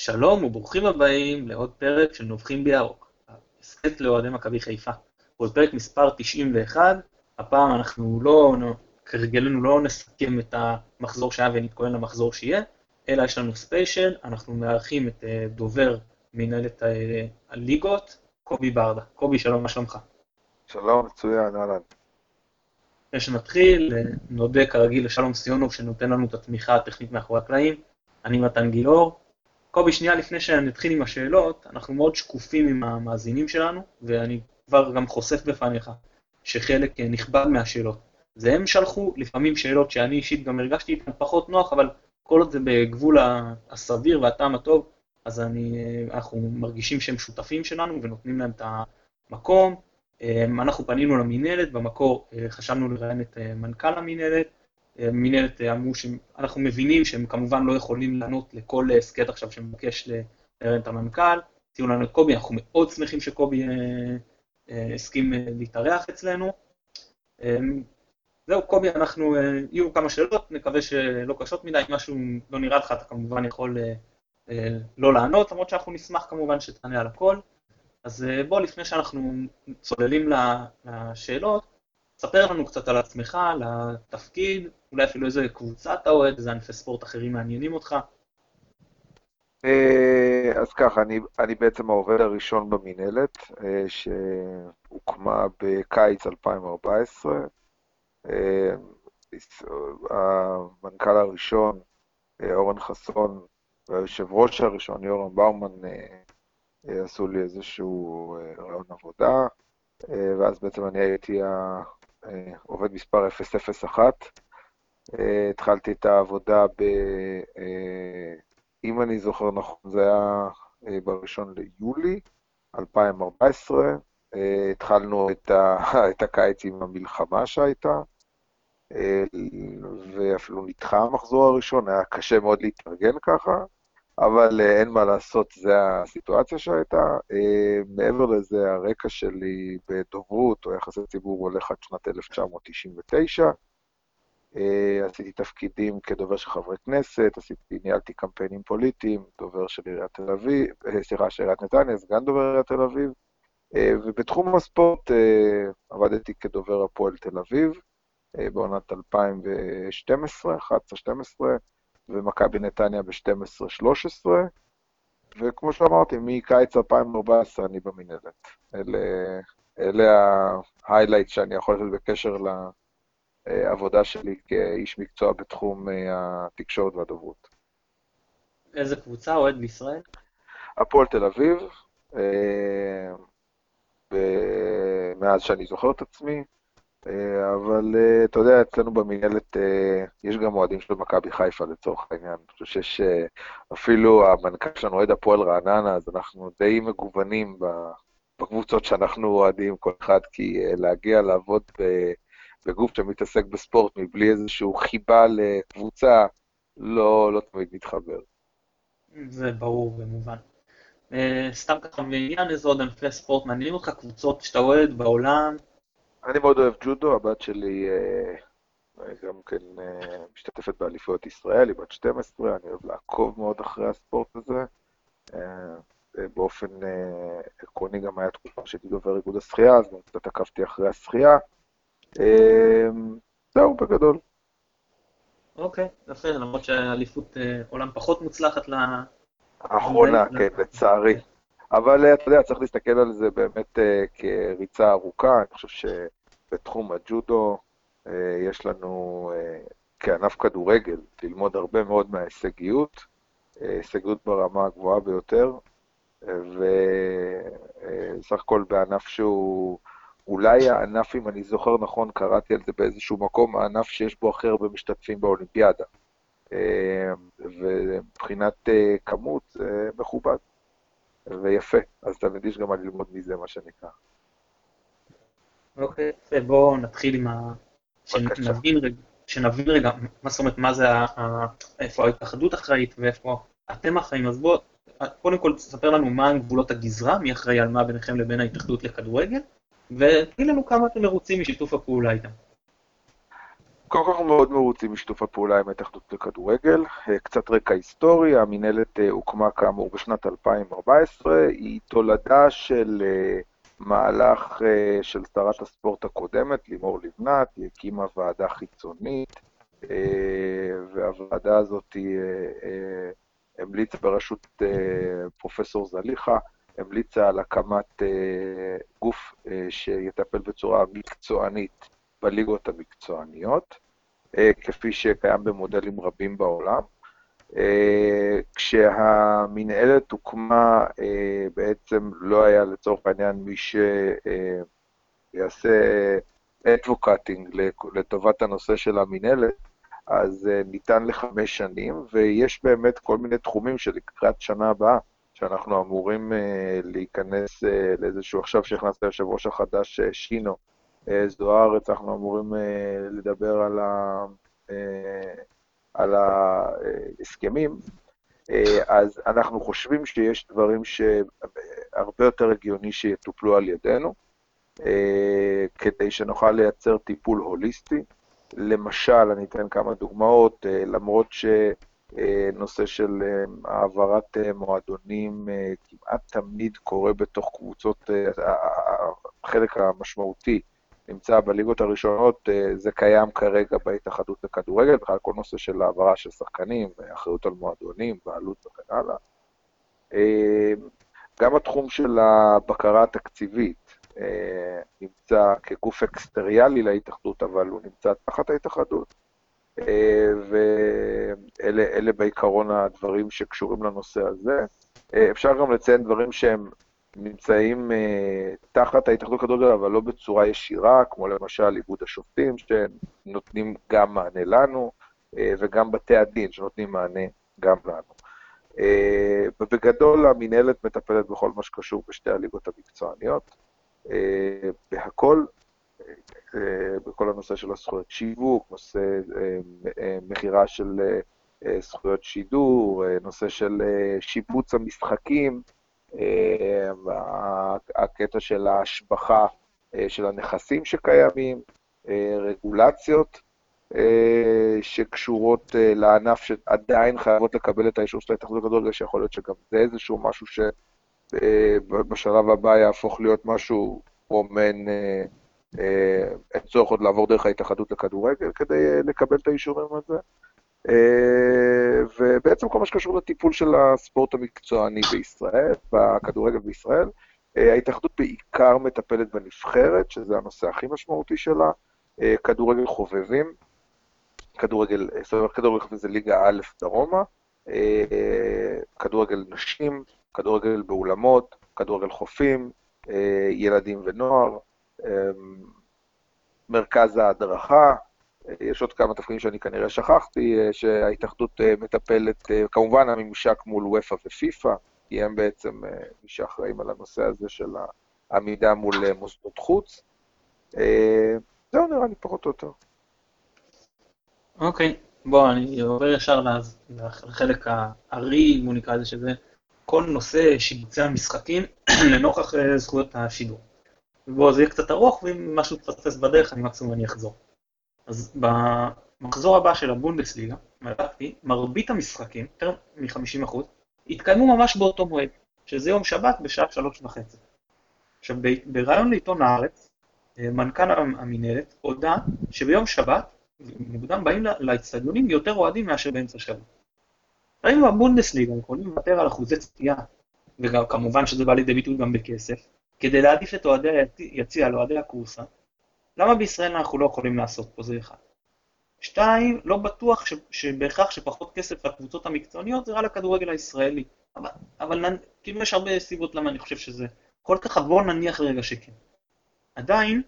שלום וברוכים הבאים לעוד פרק של נובחים בירוק, הסכת לאוהדי מכבי חיפה. עוד פרק מספר 91, הפעם אנחנו לא, כרגלנו לא נסכם את המחזור שהיה ונתכונן למחזור שיהיה, אלא יש לנו ספיישל, אנחנו מארחים את אה, דובר מנהלת אה, הליגות, קובי ברדה. קובי, שלום, מה שלומך? שלום, מצוין, אהלן. לפני שנתחיל, אה, נודה כרגיל לשלום סיונוב שנותן לנו את התמיכה הטכנית מאחורי הקלעים. אני מתן גילאור. קובי, שנייה לפני שנתחיל עם השאלות, אנחנו מאוד שקופים עם המאזינים שלנו, ואני כבר גם חושף בפניך שחלק נכבד מהשאלות זה הם שלחו, לפעמים שאלות שאני אישית גם הרגשתי איתן פחות נוח, אבל כל עוד זה בגבול הסביר והטעם הטוב, אז אני, אנחנו מרגישים שהם שותפים שלנו ונותנים להם את המקום. אנחנו פנינו למינהלת, במקור חשבנו לראיין את מנכ"ל המינהלת, מינהלת אמרו שאנחנו מבינים שהם כמובן לא יכולים לענות לכל הסכת עכשיו שמבקש לראיין את המנכ"ל, הציעו לנו את קובי, אנחנו מאוד שמחים שקובי הסכים להתארח אצלנו. זהו, קובי, אנחנו, יהיו כמה שאלות, נקווה שלא קשות מדי, אם משהו לא נראה לך, אתה כמובן יכול לא לענות, למרות שאנחנו נשמח כמובן שתענה על הכל. אז בוא, לפני שאנחנו צוללים לשאלות, ספר לנו קצת על עצמך, על התפקיד, אולי אפילו איזה קבוצה אתה אוהד, איזה ענפי ספורט אחרים מעניינים אותך. אז ככה, אני, אני בעצם העובד הראשון במינהלת, שהוקמה בקיץ 2014. המנכ"ל הראשון, אורן חסון, והיושב ראש הראשון, יורם באומן, עשו לי איזשהו רעיון עבודה, ואז בעצם אני הייתי עובד מספר 001. התחלתי את העבודה ב... אם אני זוכר נכון, זה היה בראשון ליולי 2014. התחלנו את, ה... את הקיץ עם המלחמה שהייתה, ואפילו נדחה המחזור הראשון, היה קשה מאוד להתארגן ככה. אבל אין מה לעשות, זו הסיטואציה שהייתה. מעבר לזה, הרקע שלי בדוברות או יחסי ציבור הולך עד שנת 1999. עשיתי תפקידים כדובר של חברי כנסת, עשיתי, ניהלתי קמפיינים פוליטיים, דובר של עיריית תל אביב, סליחה, של עיריית נתניה, סגן דובר עיריית תל אביב, ובתחום הספורט עבדתי כדובר הפועל תל אביב, בעונת 2012, 11-12, ומכבי נתניה ב-12-13, וכמו שאמרתי, מקיץ 2014 אני במנהלת. אלה, אלה ההיילייט שאני יכול לתת בקשר לעבודה שלי כאיש מקצוע בתחום התקשורת והדוברות. איזה קבוצה אוהד בישראל? הפועל תל אביב, מאז שאני זוכר את עצמי, אבל אתה יודע, אצלנו במנהלת יש גם אוהדים של מכבי חיפה לצורך העניין. אני חושב שיש אפילו המנכ"ל שלנו אוהד הפועל רעננה, אז אנחנו די מגוונים בקבוצות שאנחנו אוהדים, כל אחד, כי להגיע לעבוד בגוף שמתעסק בספורט מבלי איזושהי חיבה לקבוצה, לא, לא תמיד מתחבר. זה ברור ומובן. סתם ככה בעניין איזה עוד ענפי ספורט מעניינים אותך, קבוצות שאתה אוהד בעולם, אני מאוד אוהב ג'ודו, הבת שלי גם כן משתתפת באליפויות ישראל, היא בת 12, אני אוהב לעקוב מאוד אחרי הספורט הזה. באופן עקרוני גם היה תקופה שהייתי דובר איגוד השחייה, אז גם קצת עקבתי אחרי השחייה. זהו, בגדול. אוקיי, יפה, למרות שהאליפות עולם פחות מוצלחת ל... האחרונה, כן, לצערי. אבל אתה יודע, צריך להסתכל על זה באמת כריצה ארוכה, אני חושב שבתחום הג'ודו יש לנו כענף כדורגל ללמוד הרבה מאוד מההישגיות, הישגיות ברמה הגבוהה ביותר, וסך הכל בענף שהוא אולי הענף, אם אני זוכר נכון, קראתי על זה באיזשהו מקום, הענף שיש בו הכי הרבה משתתפים באולימפיאדה. ומבחינת כמות זה מכובד. ויפה, אז תמיד יש גם מה ללמוד מזה, מה שנקרא. אוקיי, בואו נתחיל עם ה... שנבין רגע, שנבין רגע, מה זאת אומרת, מה זה, איפה ההתאחדות אחראית ואיפה אתם אחראים, אז בואו, קודם כל תספר לנו מה גבולות הגזרה, מי אחראי על מה ביניכם לבין ההתאחדות לכדורגל, ותני לנו כמה אתם מרוצים משיתוף הפעולה איתם. קודם כל אנחנו מאוד מרוצים משיתוף הפעולה עם ההתאחדות לכדורגל. אה, קצת רקע היסטורי, המינהלת אה, הוקמה כאמור בשנת 2014, היא תולדה של אה, מהלך של שרת הספורט הקודמת, לימור לבנת, היא הקימה ועדה חיצונית, והוועדה הזאת המליצה בראשות פרופסור זליכה, המליצה על הקמת גוף שיטפל בצורה מקצוענית בליגות המקצועניות, אה, כפי שקיים במודלים רבים בעולם. אה, כשהמנהלת הוקמה, אה, בעצם לא היה לצורך העניין מי שיעשה אדבוקטינג לטובת הנושא של המנהלת, אז ניתן לחמש שנים, ויש באמת כל מיני תחומים שלקראת שנה הבאה, שאנחנו אמורים להיכנס לאיזשהו, עכשיו שהכנסת ליושב ראש החדש, שינו, זו הארץ, אנחנו אמורים לדבר על, ה, על ההסכמים, אז אנחנו חושבים שיש דברים שהרבה יותר הגיוני שיטופלו על ידינו, כדי שנוכל לייצר טיפול הוליסטי. למשל, אני אתן כמה דוגמאות, למרות שנושא של העברת מועדונים כמעט תמיד קורה בתוך קבוצות, החלק המשמעותי נמצא בליגות הראשונות, אה, זה קיים כרגע בהתאחדות לכדורגל, בכלל כל נושא של העברה של שחקנים, אחריות על מועדונים, בעלות וכן הלאה. אה, גם התחום של הבקרה התקציבית אה, נמצא כגוף אקסטריאלי להתאחדות, אבל הוא נמצא תחת ההתאחדות. ואלה בעיקרון הדברים שקשורים לנושא הזה. אפשר גם לציין דברים שהם נמצאים uh, תחת ההתאחדות לכדורגל, אבל לא בצורה ישירה, כמו למשל איגוד השופטים, שנותנים גם מענה לנו, uh, וגם בתי הדין, שנותנים מענה גם לנו. Uh, ובגדול, המינהלת מטפלת בכל מה שקשור בשתי הליגות המקצועניות, uh, בהכל, uh, בכל הנושא של הזכויות שיווק, נושא uh, uh, מכירה של uh, זכויות שידור, uh, נושא של uh, שיפוץ המשחקים, אה, הקטע של ההשבחה אה, של הנכסים שקיימים, אה, רגולציות שקשורות לענף שעדיין חייבות לקבל את האישור של ההתאחדות לכדורגל, שיכול להיות שגם זה איזשהו משהו שבשלב הבא יהפוך להיות משהו מעין, אין צורך עוד לעבור דרך ההתאחדות לכדורגל כדי לקבל את האישורים הזה. אה, ובעצם כל מה שקשור לטיפול של הספורט המקצועני בישראל, בכדורגל בישראל. אה, ההתאחדות בעיקר מטפלת בנבחרת, שזה הנושא הכי משמעותי שלה, אה, כדורגל חובבים, כדורגל, זאת אומרת, כדורגל חובבים זה ליגה א' דרומה, כדורגל נשים, כדורגל באולמות, כדורגל חופים, ילדים ונוער, מרכז ההדרכה, יש עוד כמה תפקידים שאני כנראה שכחתי, אה, שההתאחדות אה, מטפלת, אה, כמובן הממשק מול וופא ופיפ"א, כי הם בעצם מי שאחראים על הנושא הזה של העמידה מול מוסדות חוץ. זהו נראה לי פחות או יותר. אוקיי, בוא, אני עובר ישר לחלק הארי, אם הוא נקרא לזה, שזה כל נושא שיבוצי המשחקים לנוכח זכויות השידור. בוא, זה יהיה קצת ארוך, ואם משהו תפספס בדרך, אני מקסימום אני אחזור. אז במחזור הבא של הבונדסליגה, בדקתי, מרבית המשחקים, יותר מ-50%, התקיימו ממש באותו מועד, שזה יום שבת בשעה שלוש וחצי. עכשיו, בריאיון לעיתון הארץ, אה, מנכ"ל המינהלת הודה שביום שבת, מוקדם באים לאצטדיונים יותר אוהדים מאשר באמצע שבוע. ראינו בבונדסליגה, יכולים לוותר על אחוזי צפייה, וגם כמובן שזה בא לידי ביטוי גם בכסף, כדי להעדיף את אוהדי היציע על אוהדי הקורסה, למה בישראל אנחנו לא יכולים לעשות פה? זה אחד. שתיים, לא בטוח ש, שבהכרח שפחות כסף לקבוצות המקצועניות זה רע לכדורגל הישראלי. אבל, אבל כאילו יש הרבה סיבות למה אני חושב שזה כל כך, בואו נניח רגע שכן. עדיין,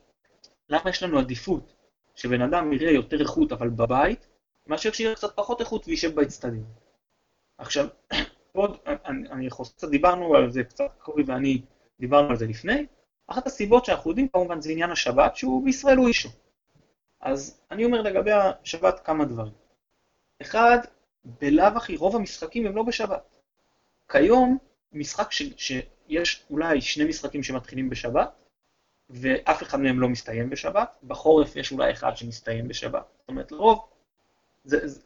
למה יש לנו עדיפות שבן אדם יראה יותר איכות אבל בבית, מאשר שיראה קצת פחות איכות וישב באצטדיון. עכשיו, עוד, אני, אני חושב, דיברנו על זה קצת, קובי ואני דיברנו על זה לפני, אחת הסיבות שאנחנו יודעים כמובן זה עניין השבת, שהוא בישראל הוא אישו. אז אני אומר לגבי השבת כמה דברים. אחד, בלאו הכי רוב המשחקים הם לא בשבת. כיום, משחק ש, שיש אולי שני משחקים שמתחילים בשבת, ואף אחד מהם לא מסתיים בשבת, בחורף יש אולי אחד שמסתיים בשבת. זאת אומרת, לרוב, זה, זה,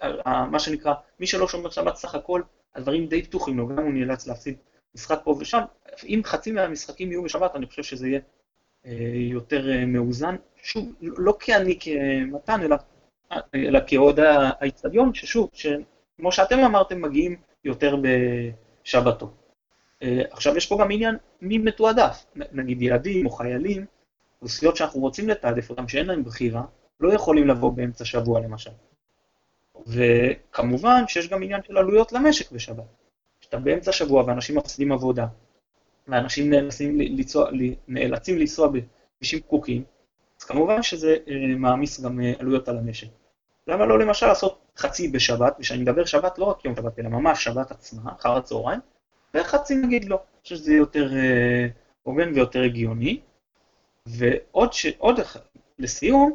מה שנקרא, מי שלא שומר שבת סך הכל, הדברים די פתוחים לו, גם הוא נאלץ להפסיד משחק פה ושם. אם חצי מהמשחקים יהיו בשבת, אני חושב שזה יהיה אה, יותר אה, מאוזן. שוב, לא כאני כמתן, אלא, אלא כאוהד האיצטדיון, ששוב, שכמו שאתם אמרתם, מגיעים יותר בשבתו. אה, עכשיו, יש פה גם עניין מי מתועדף. נגיד ילדים או חיילים, אוכלוסיות שאנחנו רוצים לתעדף אותם, שאין להם בחירה, לא יכולים לבוא באמצע שבוע למשל. וכמובן שיש גם עניין של עלויות למשק בשבת. כשאתה באמצע שבוע ואנשים מפסידים עבודה, ואנשים נאלצים לנסוע, נאלצים לנסוע בכבישים פקוקים, אז כמובן שזה אה, מעמיס גם אה, עלויות על המשק. למה לא למשל לעשות חצי בשבת, וכשאני מדבר שבת לא רק יום שבת, אלא ממש שבת עצמה, אחר הצהריים, וחצי נגיד לא. אני חושב שזה יותר אה, הוגן ויותר הגיוני. ועוד ש... עוד לסיום,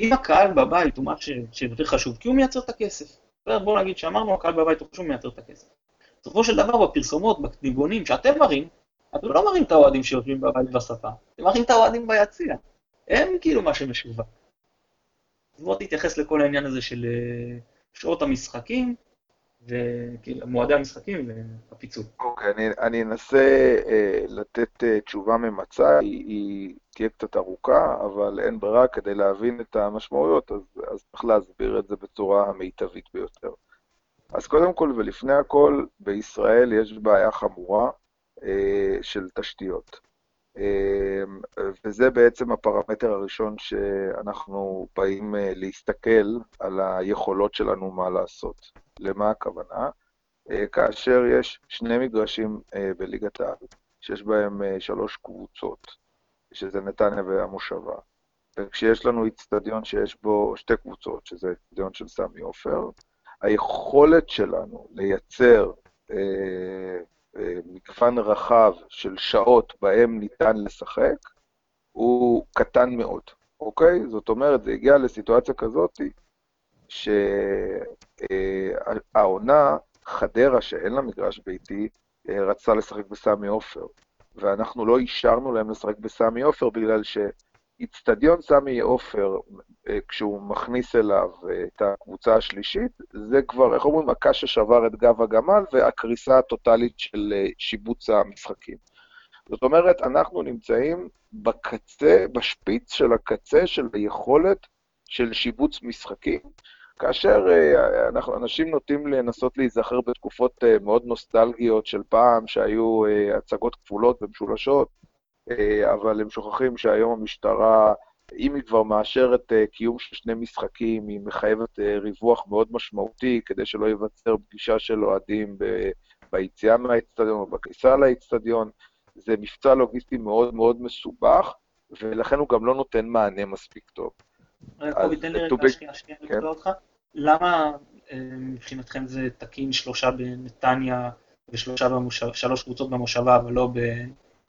אם הקהל בבית הוא מה שיותר חשוב, כי הוא מייצר את הכסף. בואו נגיד שאמרנו, הקהל בבית הוא חשוב, מייצר את הכסף. בסופו של דבר, בפרסומות, בקדיגונים שאתם מראים, אתם לא מראים את האוהדים שיושבים בבית בשפה, אתם מראים את האוהדים ביציע. הם כאילו מה שמשווק. אז בוא תתייחס לכל העניין הזה של אה, שעות המשחקים, ומועדי המשחקים והפיצול. אוקיי, אני, אני אנסה אה, לתת אה, תשובה ממצה, היא, היא תהיה קצת ארוכה, אבל אין ברירה, כדי להבין את המשמעויות, אז צריך להסביר את זה בצורה המיטבית ביותר. אז קודם כל ולפני הכל, בישראל יש בעיה חמורה אה, של תשתיות. אה, וזה בעצם הפרמטר הראשון שאנחנו באים אה, להסתכל על היכולות שלנו מה לעשות. למה הכוונה? אה, כאשר יש שני מגרשים אה, בליגת העל, שיש בהם אה, שלוש קבוצות, שזה נתניה והמושבה, וכשיש לנו איצטדיון שיש בו שתי קבוצות, שזה איצטדיון של סמי עופר, היכולת שלנו לייצר אה, אה, מגוון רחב של שעות בהם ניתן לשחק, הוא קטן מאוד, אוקיי? זאת אומרת, זה הגיע לסיטואציה כזאת שהעונה, חדרה, שאין לה מגרש ביתי, אה, רצתה לשחק בסמי עופר, ואנחנו לא אישרנו להם לשחק בסמי עופר בגלל שאיצטדיון סמי עופר, אה, כשהוא מכניס אליו אה, את הקבוצה השלישית, זה כבר, איך אומרים, הקש ששבר את גב הגמל והקריסה הטוטלית של שיבוץ המשחקים. זאת אומרת, אנחנו נמצאים בקצה, בשפיץ של הקצה של היכולת של שיבוץ משחקים, כאשר אה, אנחנו, אנשים נוטים לנסות להיזכר בתקופות אה, מאוד נוסטלגיות של פעם, שהיו אה, הצגות כפולות ומשולשות, אבל הם שוכחים שהיום המשטרה, אם היא כבר מאשרת קיום של שני משחקים, היא מחייבת ריווח מאוד משמעותי, כדי שלא ייווצר פגישה של אוהדים ביציאה מהאיצטדיון או בכניסה לאיצטדיון. זה מבצע לוגיסטי מאוד מאוד מסובך, ולכן הוא גם לא נותן מענה מספיק טוב. קובי, תן לי רגע שנייה, שנייה, כן. אותך. למה אה, מבחינתכם זה תקין שלושה בנתניה ושלושה במושב, שלוש קבוצות במושבה, אבל לא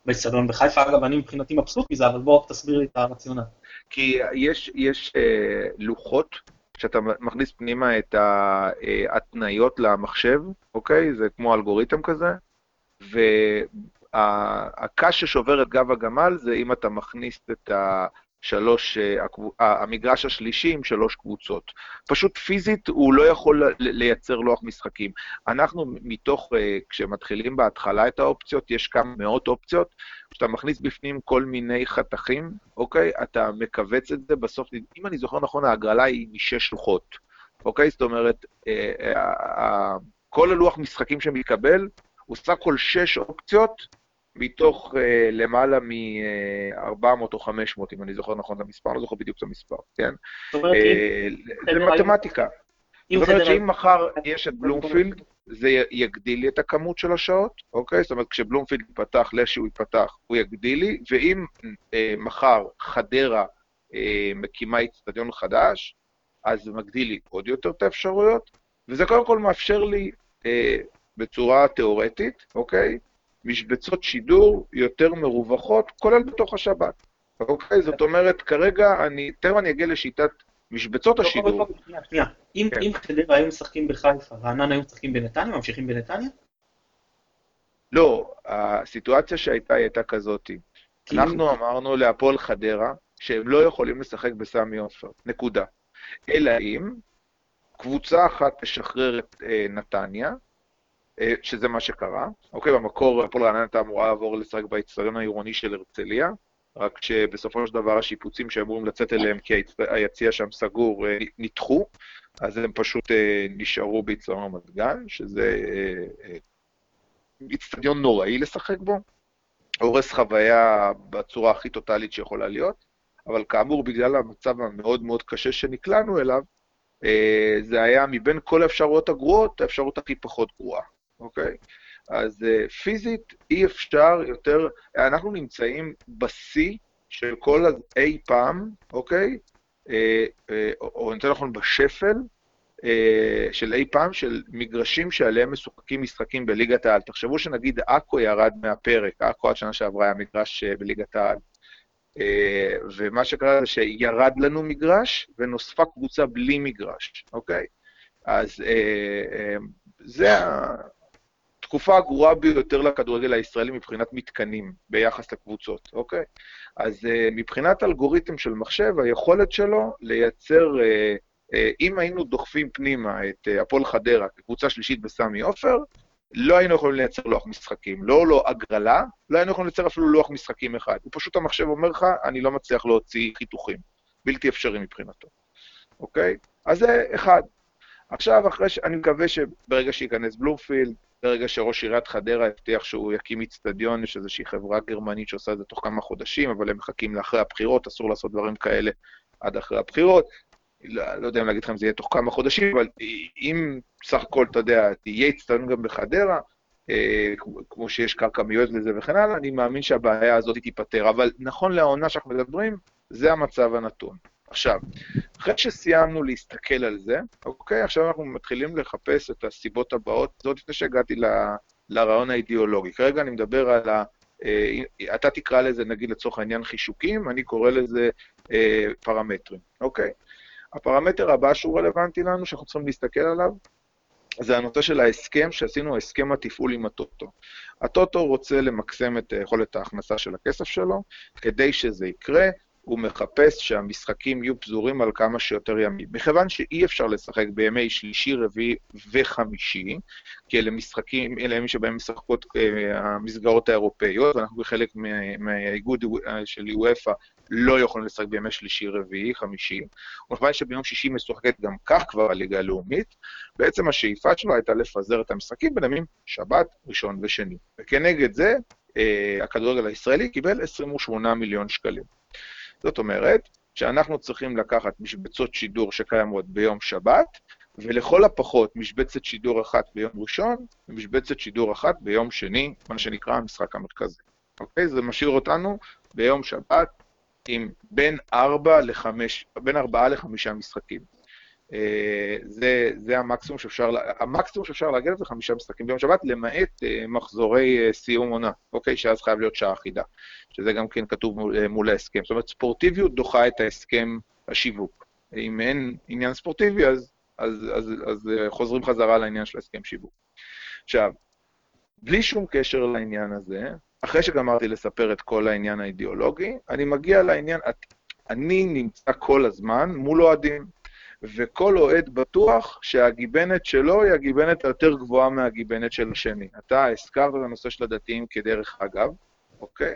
באצטדיון בחיפה? אגב, אני מבחינתי מבסוט מזה, אבל בוא תסביר לי את הרציונל. כי יש, יש אה, לוחות, כשאתה מכניס פנימה את ההתניות למחשב, אוקיי? זה כמו אלגוריתם כזה, והקש ששובר את גב הגמל זה אם אתה מכניס את ה... שלוש, אה, המגרש השלישי עם שלוש קבוצות. פשוט פיזית הוא לא יכול לייצר לוח משחקים. אנחנו מתוך, אה, כשמתחילים בהתחלה את האופציות, יש כמה מאות אופציות, כשאתה מכניס בפנים כל מיני חתכים, אוקיי? אתה מכווץ את זה, בסוף, אם אני זוכר נכון, ההגרלה היא משש לוחות, אוקיי? זאת אומרת, כל הלוח משחקים שמתקבל, הוא סך הכל שש אופציות, מתוך uh, למעלה מ-400 או 500, אם אני זוכר נכון את המספר, לא זוכר בדיוק את המספר, כן? זאת אומרת, uh, זה מתמטיקה. זאת אומרת שאם מחר יש את בלומפילד, זה יגדיל לי את הכמות של השעות, אוקיי? זאת אומרת, כשבלומפילד ייפתח, לשו ייפתח, הוא יגדיל לי, ואם uh, מחר חדרה uh, מקימה אצטדיון חדש, אז זה מגדיל לי עוד יותר את האפשרויות, וזה קודם כל מאפשר לי uh, בצורה תיאורטית, אוקיי? משבצות שידור יותר מרווחות, כולל בתוך השבת. אוקיי? זאת אומרת, כרגע אני, תכף אני אגיע לשיטת משבצות השידור. שנייה, שנייה. אם כן. חדרה היו משחקים בחיפה, רעננה היו משחקים בנתניה, ממשיכים בנתניה? לא, הסיטואציה שהייתה היא הייתה כזאתי. אנחנו אמרנו להפועל חדרה שהם לא יכולים לשחק בסמי עופר, נקודה. אלא אם קבוצה אחת תשחרר את אה, נתניה, שזה מה שקרה. אוקיי, במקור הפועל רעננה הייתה אמורה לעבור לשחק באצטדיון העירוני של הרצליה, רק שבסופו של דבר השיפוצים שאמורים לצאת אליהם כי היציע שם סגור אה, נדחו, אז הם פשוט אה, נשארו באצטדיון רמת גן, שזה אצטדיון נוראי לשחק בו, הורס חוויה בצורה הכי טוטאלית שיכולה להיות, אבל כאמור, בגלל המצב המאוד מאוד קשה שנקלענו אליו, זה היה מבין כל האפשרויות הגרועות, האפשרות הכי פחות גרועה. אוקיי? אז uh, פיזית אי אפשר יותר, אנחנו נמצאים בשיא של כל אי פעם, אוקיי? Uh, uh, או יותר נכון בשפל uh, של אי פעם, של מגרשים שעליהם משוחקים משחקים בליגת העל. תחשבו שנגיד עכו ירד מהפרק, עכו עד שנה שעברה היה מגרש uh, בליגת העל. Uh, ומה שקרה זה שירד לנו מגרש ונוספה קבוצה בלי מגרש, אוקיי? אז זה ה... התקופה הגרועה ביותר לכדורגל הישראלי מבחינת מתקנים ביחס לקבוצות, אוקיי? אז uh, מבחינת אלגוריתם של מחשב, היכולת שלו לייצר, uh, uh, אם היינו דוחפים פנימה את uh, הפועל חדרה כקבוצה שלישית בסמי עופר, לא היינו יכולים לייצר לוח משחקים. לא לא הגרלה, לא היינו יכולים לייצר אפילו לוח משחקים אחד. הוא פשוט המחשב אומר לך, אני לא מצליח להוציא חיתוכים. בלתי אפשרי מבחינתו, אוקיי? אז זה אחד. עכשיו, אחרי ש... אני מקווה שברגע שייכנס בלומפילד, ברגע שראש עיריית חדרה הבטיח שהוא יקים איצטדיון, יש איזושהי חברה גרמנית שעושה את זה תוך כמה חודשים, אבל הם מחכים לאחרי הבחירות, אסור לעשות דברים כאלה עד אחרי הבחירות. לא, לא יודע אם להגיד לכם זה יהיה תוך כמה חודשים, אבל אם סך הכל, אתה יודע, תהיה איצטדיון גם בחדרה, אה, כמו שיש קרקע מיועדת לזה וכן הלאה, אני מאמין שהבעיה הזאת תיפתר. אבל נכון לעונה שאנחנו מדברים, זה המצב הנתון. עכשיו, אחרי שסיימנו להסתכל על זה, אוקיי, עכשיו אנחנו מתחילים לחפש את הסיבות הבאות, זאת לפני שהגעתי ל, לרעיון האידיאולוגי. כרגע אני מדבר על ה... אה, אתה תקרא לזה, נגיד לצורך העניין חישוקים, אני קורא לזה אה, פרמטרים, אוקיי? הפרמטר הבא שהוא רלוונטי לנו, שאנחנו צריכים להסתכל עליו, זה הנושא של ההסכם שעשינו, ההסכם התפעול עם הטוטו. הטוטו רוצה למקסם את יכולת ההכנסה של הכסף שלו, כדי שזה יקרה, הוא מחפש שהמשחקים יהיו פזורים על כמה שיותר ימים. מכיוון שאי אפשר לשחק בימי שלישי, רביעי וחמישי, כי אלה משחקים, אלה ימים שבהם משחקות אה, המסגרות האירופאיות, ואנחנו בחלק מהאיגוד אה, של וופא לא יכולים לשחק בימי שלישי, רביעי, חמישי. ומכיוון שביום שישי משוחקת גם כך כבר הליגה הלאומית, בעצם השאיפה שלו הייתה לפזר את המשחקים בין ימים שבת, ראשון ושני. וכנגד זה, אה, הכדורגל הישראלי קיבל 28 מיליון שקלים. זאת אומרת שאנחנו צריכים לקחת משבצות שידור שקיימות ביום שבת, ולכל הפחות משבצת שידור אחת ביום ראשון, ומשבצת שידור אחת ביום שני, מה שנקרא המשחק המרכזי. אוקיי? זה משאיר אותנו ביום שבת עם בין ארבע לחמש, בין ארבעה לחמישה משחקים. אה, זה, זה המקסימום שאפשר, המקסימום שאפשר להגיע לזה חמישה משחקים ביום שבת, למעט אה, מחזורי אה, סיום עונה, אוקיי? שאז חייב להיות שעה אחידה, שזה גם כן כתוב מול, מול ההסכם. זאת אומרת, ספורטיביות דוחה את ההסכם השיווק. אם אין עניין ספורטיבי, אז, אז, אז, אז חוזרים חזרה לעניין של ההסכם שיווק. עכשיו, בלי שום קשר לעניין הזה, אחרי שגמרתי לספר את כל העניין האידיאולוגי, אני מגיע לעניין, אני נמצא כל הזמן מול אוהדים. וכל אוהד בטוח שהגיבנת שלו היא הגיבנת היותר גבוהה מהגיבנת של השני. אתה הזכרת את הנושא של הדתיים כדרך אגב, אוקיי?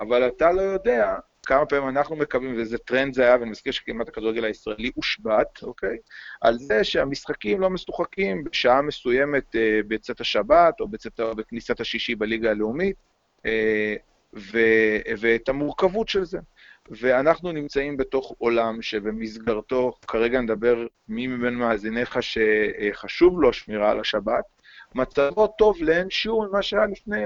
אבל אתה לא יודע כמה פעמים אנחנו מקבלים, ואיזה טרנד זה היה, ואני מזכיר שכמעט הכדורגל הישראלי הושבת, אוקיי? על זה שהמשחקים לא משוחקים בשעה מסוימת אה, בצאת השבת, או בצאת, בכניסת השישי בליגה הלאומית, אה, ו, ואת המורכבות של זה. ואנחנו נמצאים בתוך עולם שבמסגרתו, כרגע נדבר מי מבין מאזיניך שחשוב לו שמירה על השבת, מצבו טוב לאין שיעור ממה שהיה לפני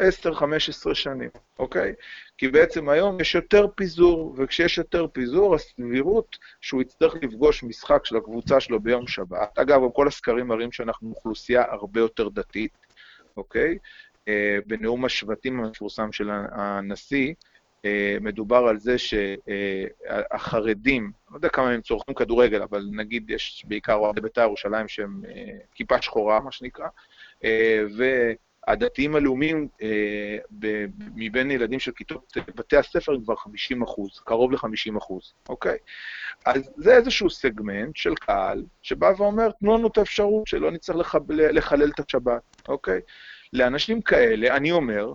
10-15 שנים, אוקיי? כי בעצם היום יש יותר פיזור, וכשיש יותר פיזור, הסבירות שהוא יצטרך לפגוש משחק של הקבוצה שלו ביום שבת, אגב, כל הסקרים מראים שאנחנו אוכלוסייה הרבה יותר דתית, אוקיי? אה, בנאום השבטים המפורסם של הנשיא, מדובר על זה שהחרדים, לא יודע כמה הם צורכים כדורגל, אבל נגיד יש בעיקר אוהדי בית"ר ירושלים שהם אה, כיפה שחורה, מה שנקרא, אה, הדתיים הלאומיים אה, מבין ילדים של כיתות בתי הספר הם כבר 50 אחוז, קרוב ל-50 אחוז, אוקיי? אז זה איזשהו סגמנט של קהל שבא ואומר, תנו לנו את האפשרות שלא נצטרך לח... לחלל את השבת, אוקיי? לאנשים כאלה, אני אומר,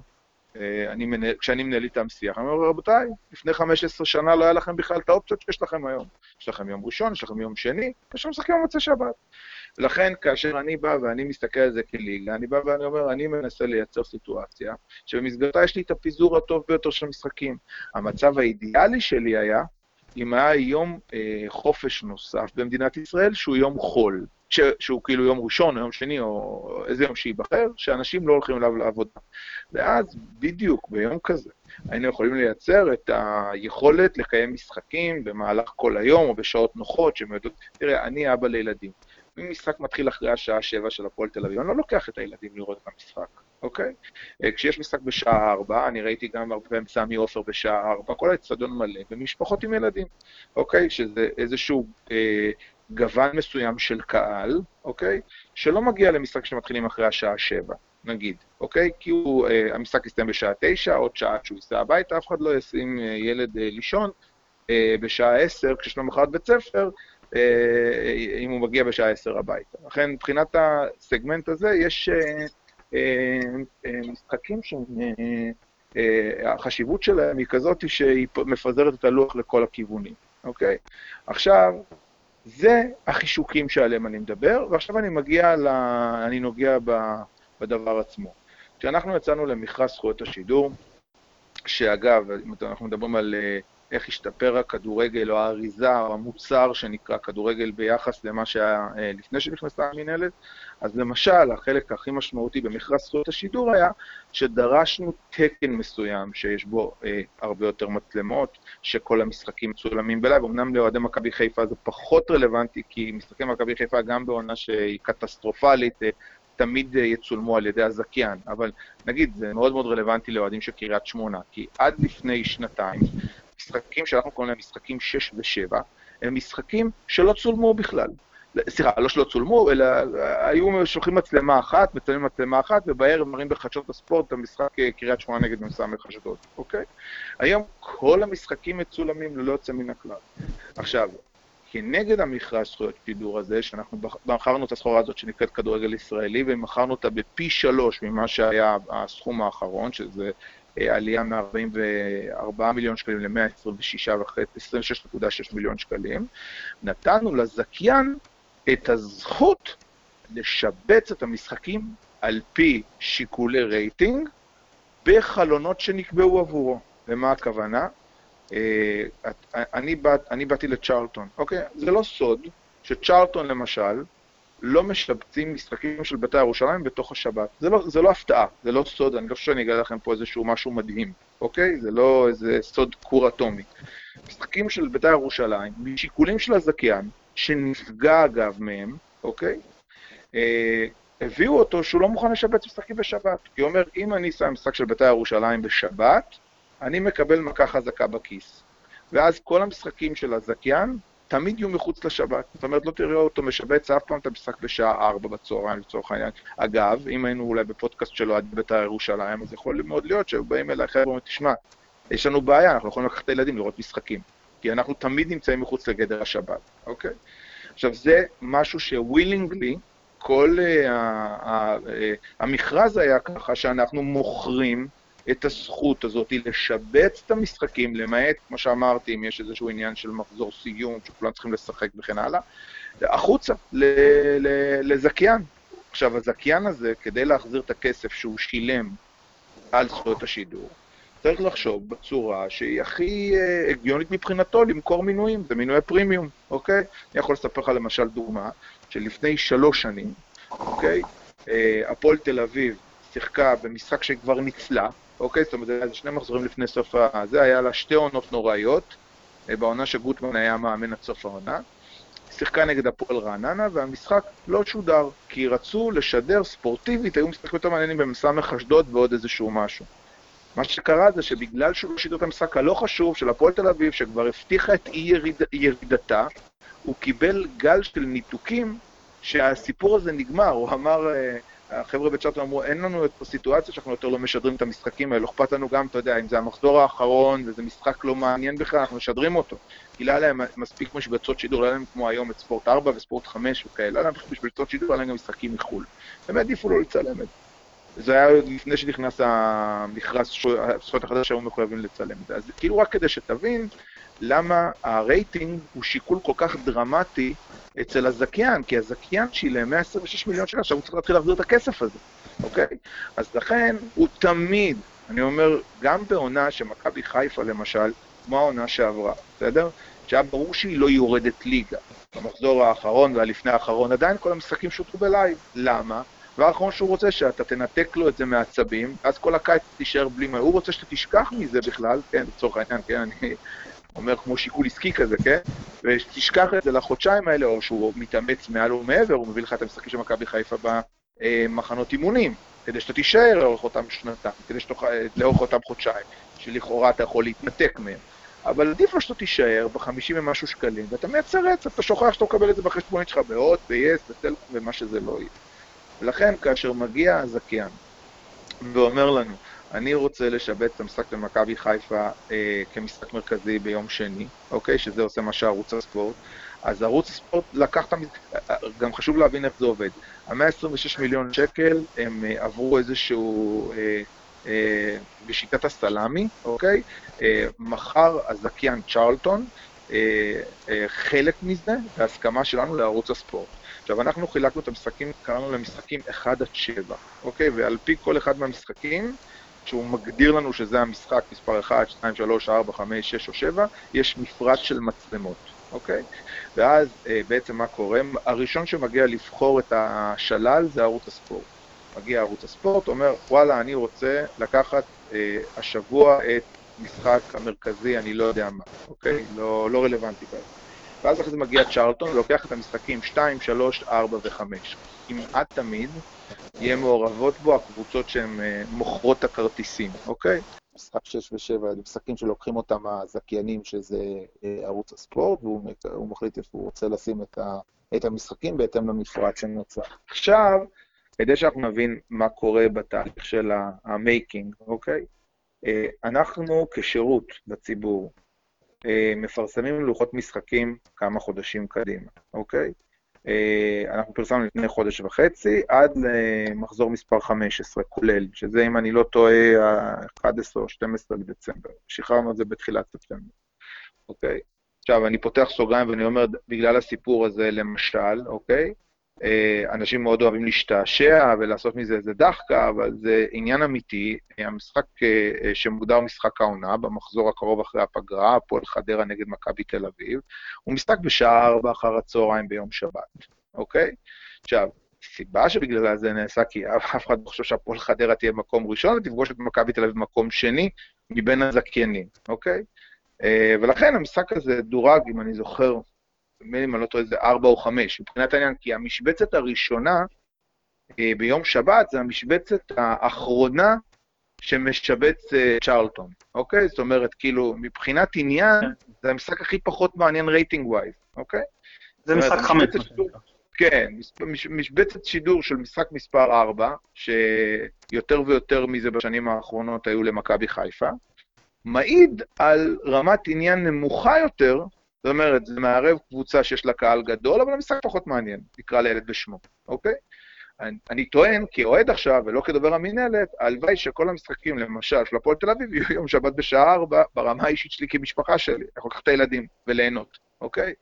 אני מנהל, כשאני מנהל איתם שיח, אני אומר, רבותיי, לפני 15 שנה לא היה לכם בכלל את האופציות שיש לכם היום. יש לכם יום ראשון, יש לכם יום שני, לכם משחקים במוצאי שבת. לכן, כאשר אני בא ואני מסתכל על זה כליגה, אני בא ואני אומר, אני מנסה לייצר סיטואציה שבמסגרתה יש לי את הפיזור הטוב ביותר של המשחקים. המצב האידיאלי שלי היה אם היה יום אה, חופש נוסף במדינת ישראל, שהוא יום חול, ש, שהוא כאילו יום ראשון או יום שני או איזה יום שייבחר, שאנשים לא הולכים אליו לעבודה. ואז בדיוק ביום כזה היינו יכולים לייצר את היכולת לקיים משחקים במהלך כל היום או בשעות נוחות שהן יודעות, תראה, אני אבא לילדים. אם משחק מתחיל אחרי השעה שבע של הפועל תל אביב, אני לא לוקח את הילדים לראות את המשחק, אוקיי? אה, כשיש משחק בשעה ארבע, אני ראיתי גם הרבה פעמים סמי עופר בשעה ארבע, כל האצטדיון מלא, ומשפחות עם ילדים, אוקיי? שזה איזשהו אה, גוון מסוים של קהל, אוקיי? שלא מגיע למשחק שמתחילים אחרי השעה שבע. נגיד, אוקיי? כי הוא, אה, המשחק יסתיים בשעה תשע, עוד שעה שהוא ייסע הביתה, אף אחד לא ישים אה, ילד אה, לישון אה, בשעה עשר, כשיש לו מחרת בית ספר, אה, אם הוא מגיע בשעה עשר הביתה. לכן מבחינת הסגמנט הזה יש אה, אה, משחקים שהחשיבות שלהם היא כזאת שהיא מפזרת את הלוח לכל הכיוונים, אוקיי? עכשיו, זה החישוקים שעליהם אני מדבר, ועכשיו אני מגיע, ל... אני נוגע בדבר עצמו. כשאנחנו יצאנו למכרז זכויות השידור, שאגב, אם אנחנו מדברים על איך השתפר הכדורגל או האריזה או המוצר שנקרא כדורגל ביחס למה שהיה אה, לפני שנכנסה המינהלת. אז למשל, החלק הכי משמעותי במכרז זכויות השידור היה שדרשנו תקן מסוים שיש בו אה, הרבה יותר מצלמות, שכל המשחקים מצולמים בלייב. אמנם לאוהדי מכבי חיפה זה פחות רלוונטי, כי משחקי מכבי חיפה גם בעונה שהיא קטסטרופלית, אה, תמיד אה, יצולמו על ידי הזכיין, אבל נגיד, זה מאוד מאוד רלוונטי לאוהדים של קריית שמונה, כי עד לפני שנתיים משחקים שאנחנו קוראים להם משחקים 6 ו-7, הם משחקים שלא צולמו בכלל. סליחה, לא שלא צולמו, אלא היו שולחים מצלמה אחת, מצלמים מצלמה אחת, ובערב מראים בחדשות הספורט את המשחק אה, קריית שמונה נגד מ"ס אשדוד, אוקיי? היום כל המשחקים מצולמים ללא יוצא מן הכלל. עכשיו, כנגד המכרז זכויות שידור הזה, שאנחנו מכרנו את הסחורה הזאת שנקראת כדורגל ישראלי, ומכרנו אותה בפי שלוש ממה שהיה הסכום האחרון, שזה אה, עלייה מ-44 מיליון שקלים ל-126.6 מיליון שקלים, נתנו לזכיין את הזכות לשבץ את המשחקים על פי שיקולי רייטינג בחלונות שנקבעו עבורו. למה הכוונה? אה, אני, באת, אני באתי לצ'רלטון, אוקיי? זה לא סוד שצ'רלטון למשל, לא משבצים משחקים של בית"ר ירושלים בתוך השבת. זה לא, זה לא הפתעה, זה לא סוד, אני לא חושב שאני אגלה לכם פה איזשהו משהו מדהים, אוקיי? זה לא איזה סוד כור אטומי. משחקים של בית"ר ירושלים, משיקולים של הזכיין, שנפגע אגב מהם, אוקיי? אה, הביאו אותו שהוא לא מוכן לשבץ משחקים בשבת. כי הוא אומר, אם אני שם משחק של בית"ר ירושלים בשבת, אני מקבל מכה חזקה בכיס. ואז כל המשחקים של הזכיין תמיד יהיו מחוץ לשבת. זאת אומרת, לא תראה אותו משבץ אף פעם את המשחק בשעה 4 בצהריים, לצורך העניין. אגב, אם היינו אולי בפודקאסט שלו עד בית"ר ירושלים, אז יכול מאוד להיות שהיו באים אליי חבר'ה ואומרים, תשמע, יש לנו בעיה, אנחנו יכולים לקחת את הילדים לראות משחקים. כי אנחנו תמיד נמצאים מחוץ לגדר השבת, אוקיי? עכשיו, זה משהו שווילינגלי, כל uh, uh, uh, המכרז היה ככה שאנחנו מוכרים את הזכות הזאת לשבץ את המשחקים, למעט, כמו שאמרתי, אם יש איזשהו עניין של מחזור סיום, שכולם צריכים לשחק וכן הלאה, החוצה, לזכיין. עכשיו, הזכיין הזה, כדי להחזיר את הכסף שהוא שילם על זכויות השידור, צריך לחשוב בצורה שהיא הכי uh, הגיונית מבחינתו למכור מינויים, זה מינויי פרימיום, אוקיי? אני יכול לספר לך למשל דוגמה, שלפני שלוש שנים, אוקיי? Uh, הפועל תל אביב שיחקה במשחק שכבר ניצלה, אוקיי? זאת אומרת, זה שני מחזורים לפני סוף ה... זה היה לה שתי עונות נוראיות, אה, בעונה שגוטמן היה מאמן עד סוף העונה. שיחקה נגד הפועל רעננה, והמשחק לא שודר, כי רצו לשדר ספורטיבית, היו משחקים יותר מעניינים במסמך אשדוד ועוד איזשהו משהו. מה שקרה זה שבגלל שהוא שידר את המשחק הלא חשוב של הפועל תל אביב, שכבר הבטיחה את אי יריד... ירידתה, הוא קיבל גל של ניתוקים שהסיפור הזה נגמר, הוא אמר, אה, החבר'ה בצ'ארטון אמרו, אין לנו את הסיטואציה שאנחנו יותר לא משדרים את המשחקים האלו, אכפת לנו גם, אתה יודע, אם זה המחזור האחרון וזה משחק לא מעניין בכלל, אנחנו משדרים אותו. כי לא היה להם מספיק משבצות שידור, לא היה להם כמו היום את ספורט 4 וספורט 5 וכאלה, לא היה להם משבצות שידור, היה להם גם משחקים מחו"ל. הם העדיפו לא לצלם את זה. זה היה לפני שנכנס המכרז, הזכויות החדש שהיו מחויבים לצלם את זה. אז כאילו רק כדי שתבין למה הרייטינג הוא שיקול כל כך דרמטי אצל הזכיין, כי הזכיין שילם 126 מיליון שקל, עכשיו הוא צריך להתחיל להחזיר את הכסף הזה, אוקיי? אז לכן הוא תמיד, אני אומר, גם בעונה שמכבי חיפה למשל, כמו העונה שעברה, בסדר? שהיה ברור שהיא לא יורדת ליגה. במחזור האחרון והלפני האחרון, עדיין כל המשחקים שודרו ב live. למה? והאחרון שהוא רוצה שאתה תנתק לו את זה מעצבים, אז כל הקיץ תישאר בלי מה. הוא רוצה שאתה תשכח מזה בכלל, כן, לצורך העניין, כן, אני אומר כמו שיקול עסקי כזה, כן? ותשכח את זה לחודשיים האלה, או שהוא מתאמץ מעל ומעבר, הוא מביא לך את המשחקים של מכבי חיפה במחנות אימונים, כדי שאתה תישאר לאורך אותם שנתיים, כדי שתוכל, לאורך אותם חודשיים, שלכאורה אתה יכול להתנתק מהם. אבל עדיף לו שאתה תישאר בחמישים ומשהו שקלים, ואתה מייצר רצף, אתה שוכח שאתה מקבל את זה בחשבונית שלך בהוט, ב-yes, בטלפון, ומה שזה לא יהיה. ולכן, כאשר מגיע הזכיין ואומר לנו, אני רוצה לשבץ את המשחק של מכבי חיפה אה, כמשחק מרכזי ביום שני, אוקיי? שזה עושה מה שערוץ הספורט. אז ערוץ הספורט לקח את המשחק, אה, גם חשוב להבין איך זה עובד. ה-126 מיליון שקל, הם אה, עברו איזשהו... אה, אה, בשיטת הסלאמי, אוקיי? אה, מחר הזכיין צ'רלטון, אה, אה, חלק מזה, בהסכמה שלנו לערוץ הספורט. עכשיו, אנחנו חילקנו את המשחקים, קראנו למשחקים 1 עד 7, אוקיי? ועל פי כל אחד מהמשחקים, שהוא מגדיר לנו שזה המשחק מספר 1, 2, 3, 4, 5, 6 או 7, יש מפרט של מצלמות, אוקיי? ואז אה, בעצם מה קורה? הראשון שמגיע לבחור את השלל זה ערוץ הספורט. מגיע ערוץ הספורט, אומר, וואלה, אני רוצה לקחת אה, השבוע את משחק המרכזי, אני לא יודע מה, אוקיי? לא, לא רלוונטי כזה. ואז אחרי זה מגיע צ'רלטון, לוקח את המשחקים 2, 3, 4 ו-5. כמעט תמיד יהיה מעורבות בו הקבוצות שהן אה, מוכרות הכרטיסים, אוקיי? משחק 6 ו-7, זה משחקים שלוקחים אותם הזכיינים, שזה אה, ערוץ הספורט, והוא מחליט איפה הוא רוצה לשים את, ה, את המשחקים בהתאם למפרט שנוצר. עכשיו, כדי שאנחנו נבין מה קורה בתהליך של ה making, אוקיי? אה, אנחנו כשירות לציבור מפרסמים לוחות משחקים כמה חודשים קדימה, אוקיי? אה, אנחנו פרסמנו לפני חודש וחצי, עד למחזור מספר 15, כולל, שזה, אם אני לא טועה, ה-11 או 12 בדצמבר. שחררנו את זה בתחילת ספטמבר, אוקיי? עכשיו, אני פותח סוגריים ואני אומר, בגלל הסיפור הזה, למשל, אוקיי? אה, אנשים מאוד אוהבים להשתעשע ולעשות מזה איזה דחקה, אבל זה עניין אמיתי. המשחק אה, שמוגדר משחק העונה, במחזור הקרוב אחרי הפגרה, הפועל חדרה נגד מכבי תל אביב, הוא משחק בשעה 4 אחר הצהריים ביום שבת, אוקיי? עכשיו, הסיבה שבגללה זה נעשה, כי אף אחד לא חושב שהפועל חדרה תהיה מקום ראשון, ותפגוש את מכבי תל אביב במקום שני מבין הזכיינים, אוקיי? אה, ולכן המשחק הזה דורג, אם אני זוכר, נדמה לי אם אני לא טועה, זה ארבע או חמש, מבחינת העניין, כי המשבצת הראשונה אה, ביום שבת זה המשבצת האחרונה שמשבץ אה, צ'רלטון, אוקיי? זאת אומרת, כאילו, מבחינת עניין, זה המשחק הכי פחות מעניין rating wise, אוקיי? זה משחק חמש. כן, משבצת שידור של משחק מספר 4, שיותר ויותר מזה בשנים האחרונות היו למכבי חיפה, מעיד על רמת עניין נמוכה יותר זאת אומרת, זה מערב קבוצה שיש לה קהל גדול, אבל המשחק פחות מעניין, נקרא לילד בשמו, אוקיי? אני, אני טוען, כאוהד עכשיו, ולא כדובר המינהלת, הלוואי שכל המשחקים, למשל, של הפועל תל אביב, יהיו יום שבת בשעה 4, ברמה האישית שלי כמשפחה שלי. אני יכול לקחת את הילדים וליהנות, אוקיי?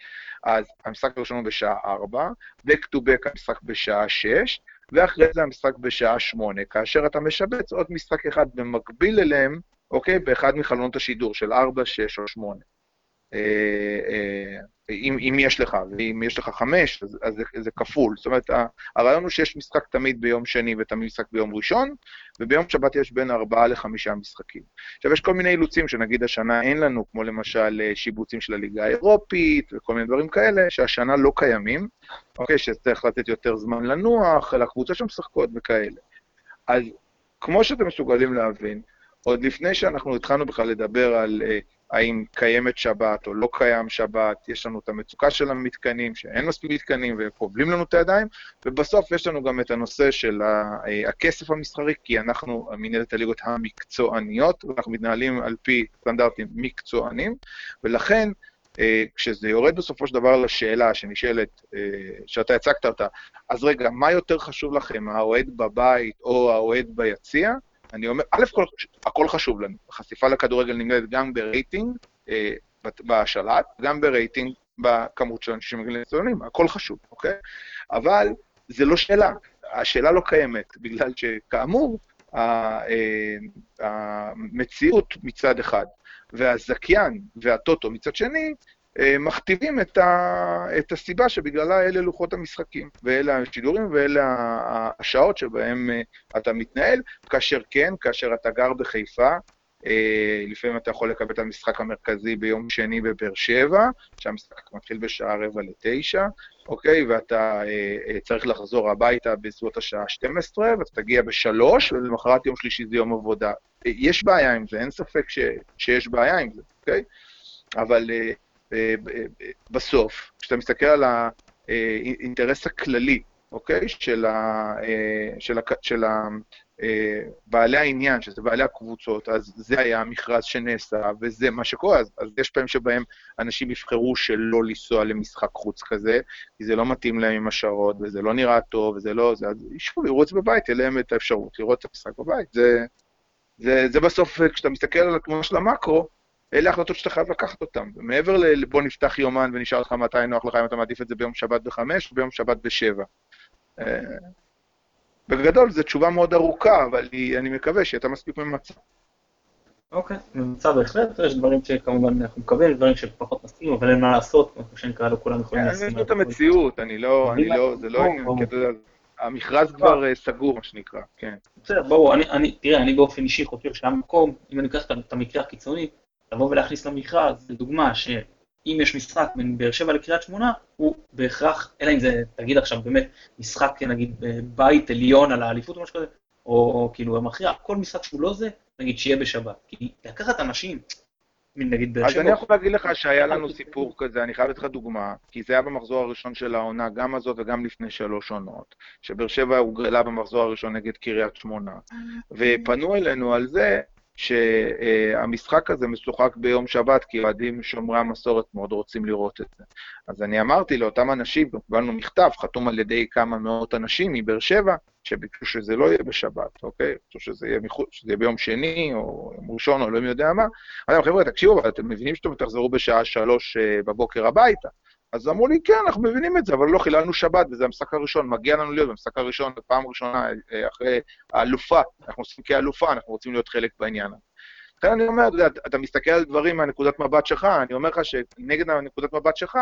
אז המשחק הראשון הוא בשעה 4, back to back המשחק בשעה 6, ואחרי זה המשחק בשעה 8, כאשר אתה משבץ עוד משחק אחד במקביל אליהם, אוקיי? באחד מחלונות השידור של 4, 6 או 8. אה, אה, אם, אם יש לך, ואם יש לך חמש, אז, אז זה, זה כפול. זאת אומרת, הרעיון הוא שיש משחק תמיד ביום שני ותמיד משחק ביום ראשון, וביום שבת יש בין ארבעה לחמישה משחקים. עכשיו, יש כל מיני אילוצים שנגיד השנה אין לנו, כמו למשל אה, שיבוצים של הליגה האירופית וכל מיני דברים כאלה, שהשנה לא קיימים, אוקיי, שצריך לתת יותר זמן לנוח, לקבוצות שמשחקות וכאלה. אז כמו שאתם מסוגלים להבין, עוד לפני שאנחנו התחלנו בכלל לדבר על uh, האם קיימת שבת או לא קיים שבת, יש לנו את המצוקה של המתקנים, שאין מספיק מתקנים וכובלים לנו את הידיים, ובסוף יש לנו גם את הנושא של אה, הכסף המסחרי, כי אנחנו מנהלת הליגות המקצועניות, ואנחנו מתנהלים על פי סטנדרטים מקצוענים, ולכן אה, כשזה יורד בסופו של דבר לשאלה שנשאלת, אה, שאתה הצגת אותה, אז רגע, מה יותר חשוב לכם, האוהד בבית או האוהד ביציע? אני אומר, א' כל, הכל חשוב לנו. החשיפה לכדורגל נמדדת גם ברייטינג אה, בשלט, גם ברייטינג בכמות של אנשים שמגיעים ליציעים, הכל חשוב, אוקיי? אבל זה לא שאלה, השאלה לא קיימת, בגלל שכאמור, אה, המציאות מצד אחד, והזכיין והטוטו מצד שני, מכתיבים את, ה, את הסיבה שבגללה אלה לוחות המשחקים, ואלה השידורים ואלה השעות שבהם אה, אתה מתנהל, כאשר כן, כאשר אתה גר בחיפה, אה, לפעמים אתה יכול לקבל את המשחק המרכזי ביום שני בבאר שבע, שהמשחק מתחיל בשעה רבע לתשע, אוקיי? ואתה צריך לחזור הביתה בסביבות השעה 12, ואתה תגיע בשלוש, ולמחרת יום שלישי זה יום עבודה. יש בעיה עם זה, אין ספק ש, שיש בעיה עם זה, אוקיי? אבל בסוף, כשאתה מסתכל על האינטרס הכללי, אוקיי? של, ה, של, ה, של ה, בעלי העניין, שזה בעלי הקבוצות, אז זה היה המכרז שנעשה, וזה מה שקורה. אז, אז יש פעמים שבהם אנשים יבחרו שלא לנסוע למשחק חוץ כזה, כי זה לא מתאים להם עם השערות, וזה לא נראה טוב, וזה לא... זה, אז שוב, יראו את זה בבית, תהיה להם את האפשרות לראות את המשחק בבית. זה, זה, זה בסוף, כשאתה מסתכל על התמונה של המקרו, אלה החלטות שאתה חייב לקחת אותן. ומעבר לבוא נפתח יומן ונשאל לך מתי נוח לך, אם אתה מעדיף את זה ביום שבת בחמש או ביום שבת בשבע. אה, בגדול, זו תשובה מאוד ארוכה, אבל אני מקווה שהייתה מספיק ממצה. אוקיי, ממצה בהחלט, יש דברים שכמובן אנחנו מקווים, דברים שפחות נסכים, אבל אין מה לעשות, כמו שנקרא, לא כולם יכולים להסכים. אני מבין את המציאות, אני לא, אני לא, זה לא עניין, כי המכרז כבר אה, סגור, מה שנקרא, כן. בסדר, ברור, תראה, אני באופן אישי חושב שהמקום, אם אני אקח את המקרה הקיצוני, לבוא ולהכניס למכרז, לדוגמה, שאם יש משחק בין באר שבע לקריית שמונה, הוא בהכרח, אלא אם זה, תגיד עכשיו באמת, משחק נגיד בית עליון על האליפות או משהו כזה, או, כאילו המכריע, כל משחק שהוא לא זה, נגיד שיהיה בשבת. כי לקחת אנשים, נגיד באר שבע... אז אני יכול להגיד לך שהיה לנו סיפור כזה, אני חייב לתת לך דוגמה, כי זה היה במחזור הראשון של העונה, גם הזאת וגם לפני שלוש עונות, שבאר שבע הוגרלה במחזור הראשון נגד קריית שמונה, ופנו אלינו על זה שהמשחק הזה משוחק ביום שבת, כי אוהדים שומרי המסורת מאוד רוצים לראות את זה. אז אני אמרתי לאותם אנשים, קיבלנו מכתב חתום על ידי כמה מאות אנשים מבאר שבע, שביקשו שזה לא יהיה בשבת, אוקיי? ביקשו שזה יהיה, מחוץ, שזה יהיה ביום שני, או יום ראשון, או לא יודע מה. אמרתי להם, חבר'ה, תקשיבו, אתם מבינים שאתם תחזרו בשעה שלוש אה, בבוקר הביתה. אז אמרו לי, כן, אנחנו מבינים את זה, אבל לא חיללנו שבת, וזה המשחק הראשון, מגיע לנו להיות במשחק הראשון, בפעם ראשונה, אה, אחרי האלופה, אנחנו עושים כאלופה, אנחנו רוצים להיות חלק בעניין הזה. לכן אני אומר, אתה, אתה מסתכל על דברים מהנקודת מבט שלך, אני אומר לך שנגד הנקודת מבט שלך,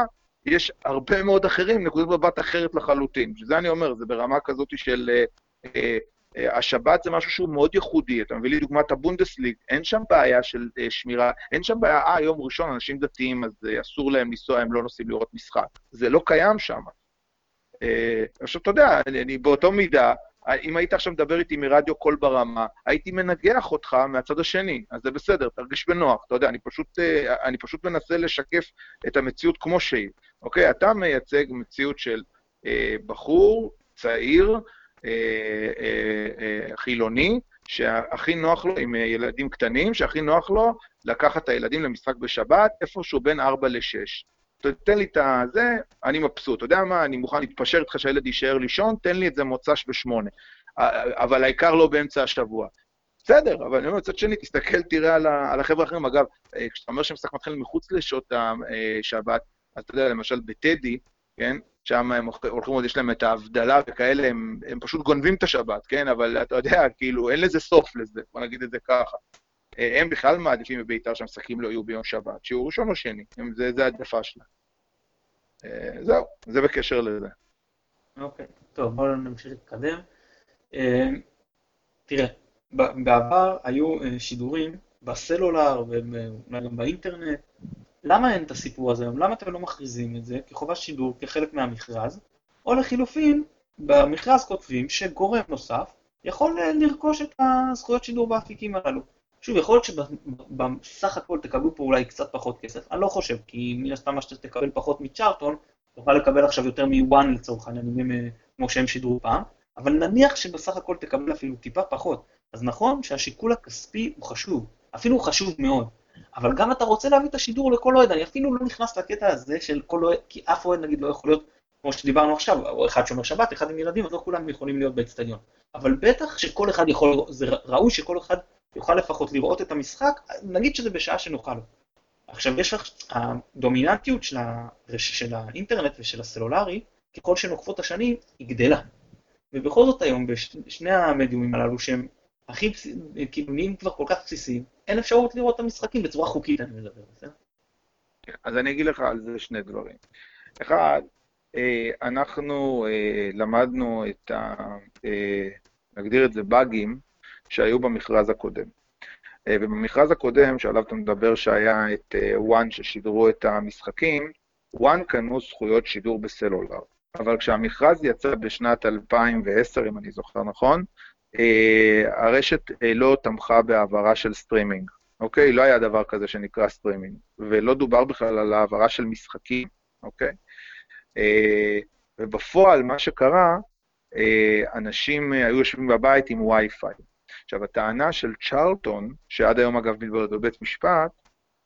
יש הרבה מאוד אחרים, נקודת מבט אחרת לחלוטין. שזה אני אומר, זה ברמה כזאת של אה, אה, השבת זה משהו שהוא מאוד ייחודי, אתה מביא לי דוגמת הבונדסליג, אין שם בעיה של uh, שמירה, אין שם בעיה, אה, יום ראשון אנשים דתיים, אז uh, אסור להם לנסוע, הם לא נוסעים לראות משחק. זה לא קיים שם. עכשיו, אתה יודע, אני, באותו מידה, אם היית עכשיו מדבר איתי מרדיו קול ברמה, הייתי מנגח אותך מהצד השני, אז זה בסדר, תרגיש בנוח, אתה יודע, אני פשוט, אני פשוט מנסה לשקף את המציאות כמו שהיא. אוקיי, אתה מייצג מציאות של אה, בחור צעיר, אה, אה, אה, חילוני, שהכי נוח לו עם ילדים קטנים, שהכי נוח לו לקחת את הילדים למשחק בשבת, איפשהו בין 4 ל-6. תן לי את הזה, אני מבסוט. אתה יודע מה, אני מוכן להתפשר איתך שהילד יישאר לישון, תן לי את זה מוצ"ש בשמונה. אבל העיקר לא באמצע השבוע. בסדר, אבל אני אומר, מצד שני, תסתכל, תראה על החבר'ה האחרים. אגב, כשאתה אומר שהמשחק מתחיל מחוץ לשעות השבת, אז אתה יודע, למשל בטדי, כן? שם הם הולכים עוד, יש להם את ההבדלה וכאלה, הם, הם פשוט גונבים את השבת, כן? אבל אתה יודע, כאילו, אין לזה סוף לזה, בוא נגיד את זה ככה. אה, הם בכלל מעדיפים בביתר שהמשחקים לא יהיו ביום שבת, שיהיו ראשון או שני, הם, זה, זה העדפה שלהם. אה, זהו, זה בקשר לזה. אוקיי, טוב, בואו נמשיך להתקדם. אה, תראה, בעבר היו שידורים בסלולר ואולי גם באינטרנט, למה אין את הסיפור הזה היום? למה אתם לא מכריזים את זה כחובה שידור, כחלק מהמכרז? או לחילופין, במכרז כותבים שגורם נוסף יכול אה, לרכוש את הזכויות שידור באפיקים הללו. שוב, יכול להיות שבסך הכל תקבלו פה אולי קצת פחות כסף, אני לא חושב, כי מן הסתם מה שאתה תקבל פחות מצ'ארטון, תוכל לקבל עכשיו יותר מ-one לצורך העניין, כמו שהם שידרו פעם, אבל נניח שבסך הכל תקבל אפילו טיפה פחות. אז נכון שהשיקול הכספי הוא חשוב, אפילו הוא חשוב מאוד, אבל גם אתה רוצה להביא את השידור לכל אוהד, אני אפילו לא נכנס לקטע הזה של כל אוהד, כי אף אוהד נגיד לא יכול להיות, כמו שדיברנו עכשיו, או אחד שומר שבת, אחד עם ילדים, אז לא כולם יכולים להיות באצטדיון. אבל בטח שכל אחד יכול, זה ראוי שכל אחד יוכל לפחות לראות את המשחק, נגיד שזה בשעה שנוכל. עכשיו יש לך, הדומיננטיות של, ה, של האינטרנט ושל הסלולרי, ככל שנוקפות השנים, היא גדלה. ובכל זאת היום, בשני המדיומים הללו שהם הכי, כאילו נהיים כבר כל כך בסיסיים, אין אפשרות לראות את המשחקים בצורה חוקית, אני מדבר, בסדר? אז אני אגיד לך על זה שני דברים. אחד, אה, אנחנו אה, למדנו את ה... אה, נגדיר את זה באגים שהיו במכרז הקודם. ובמכרז הקודם, שעליו אתה מדבר, שהיה את ONE ששידרו את המשחקים, ONE קנו זכויות שידור בסלולר. אבל כשהמכרז יצא בשנת 2010, אם אני זוכר נכון, הרשת לא תמכה בהעברה של סטרימינג, אוקיי? לא היה דבר כזה שנקרא סטרימינג, ולא דובר בכלל על העברה של משחקים, אוקיי? אה, ובפועל, מה שקרה, אה, אנשים אה, היו יושבים בבית עם וי-פיי. עכשיו, הטענה של צ'רלטון, שעד היום אגב מתבררת בבית משפט,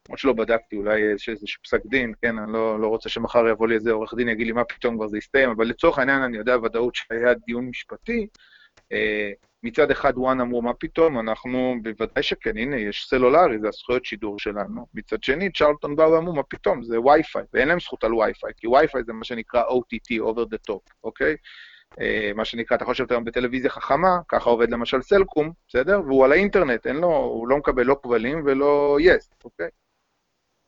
למרות שלא בדקתי, אולי יש איזשהו פסק דין, כן, אני לא, לא רוצה שמחר יבוא לי איזה עורך דין, יגיד לי מה פתאום כבר זה יסתיים, אבל לצורך העניין אני יודע ודאות שהיה דיון משפטי, מצד אחד וואן אמרו, מה פתאום, אנחנו בוודאי שכן, הנה, יש סלולרי, זה הזכויות שידור שלנו. מצד שני, צ'רלטון באו ואמרו, מה פתאום, זה וי-פיי, ואין להם זכות על וי-פיי, כי וי-פיי זה מה שנקרא OTT, over the top, אוקיי? Uh, מה שנקרא, אתה יכול לשבת היום בטלוויזיה חכמה, ככה עובד למשל סלקום, בסדר? והוא על האינטרנט, אין לו, הוא לא מקבל לא כבלים ולא יס, yes, אוקיי?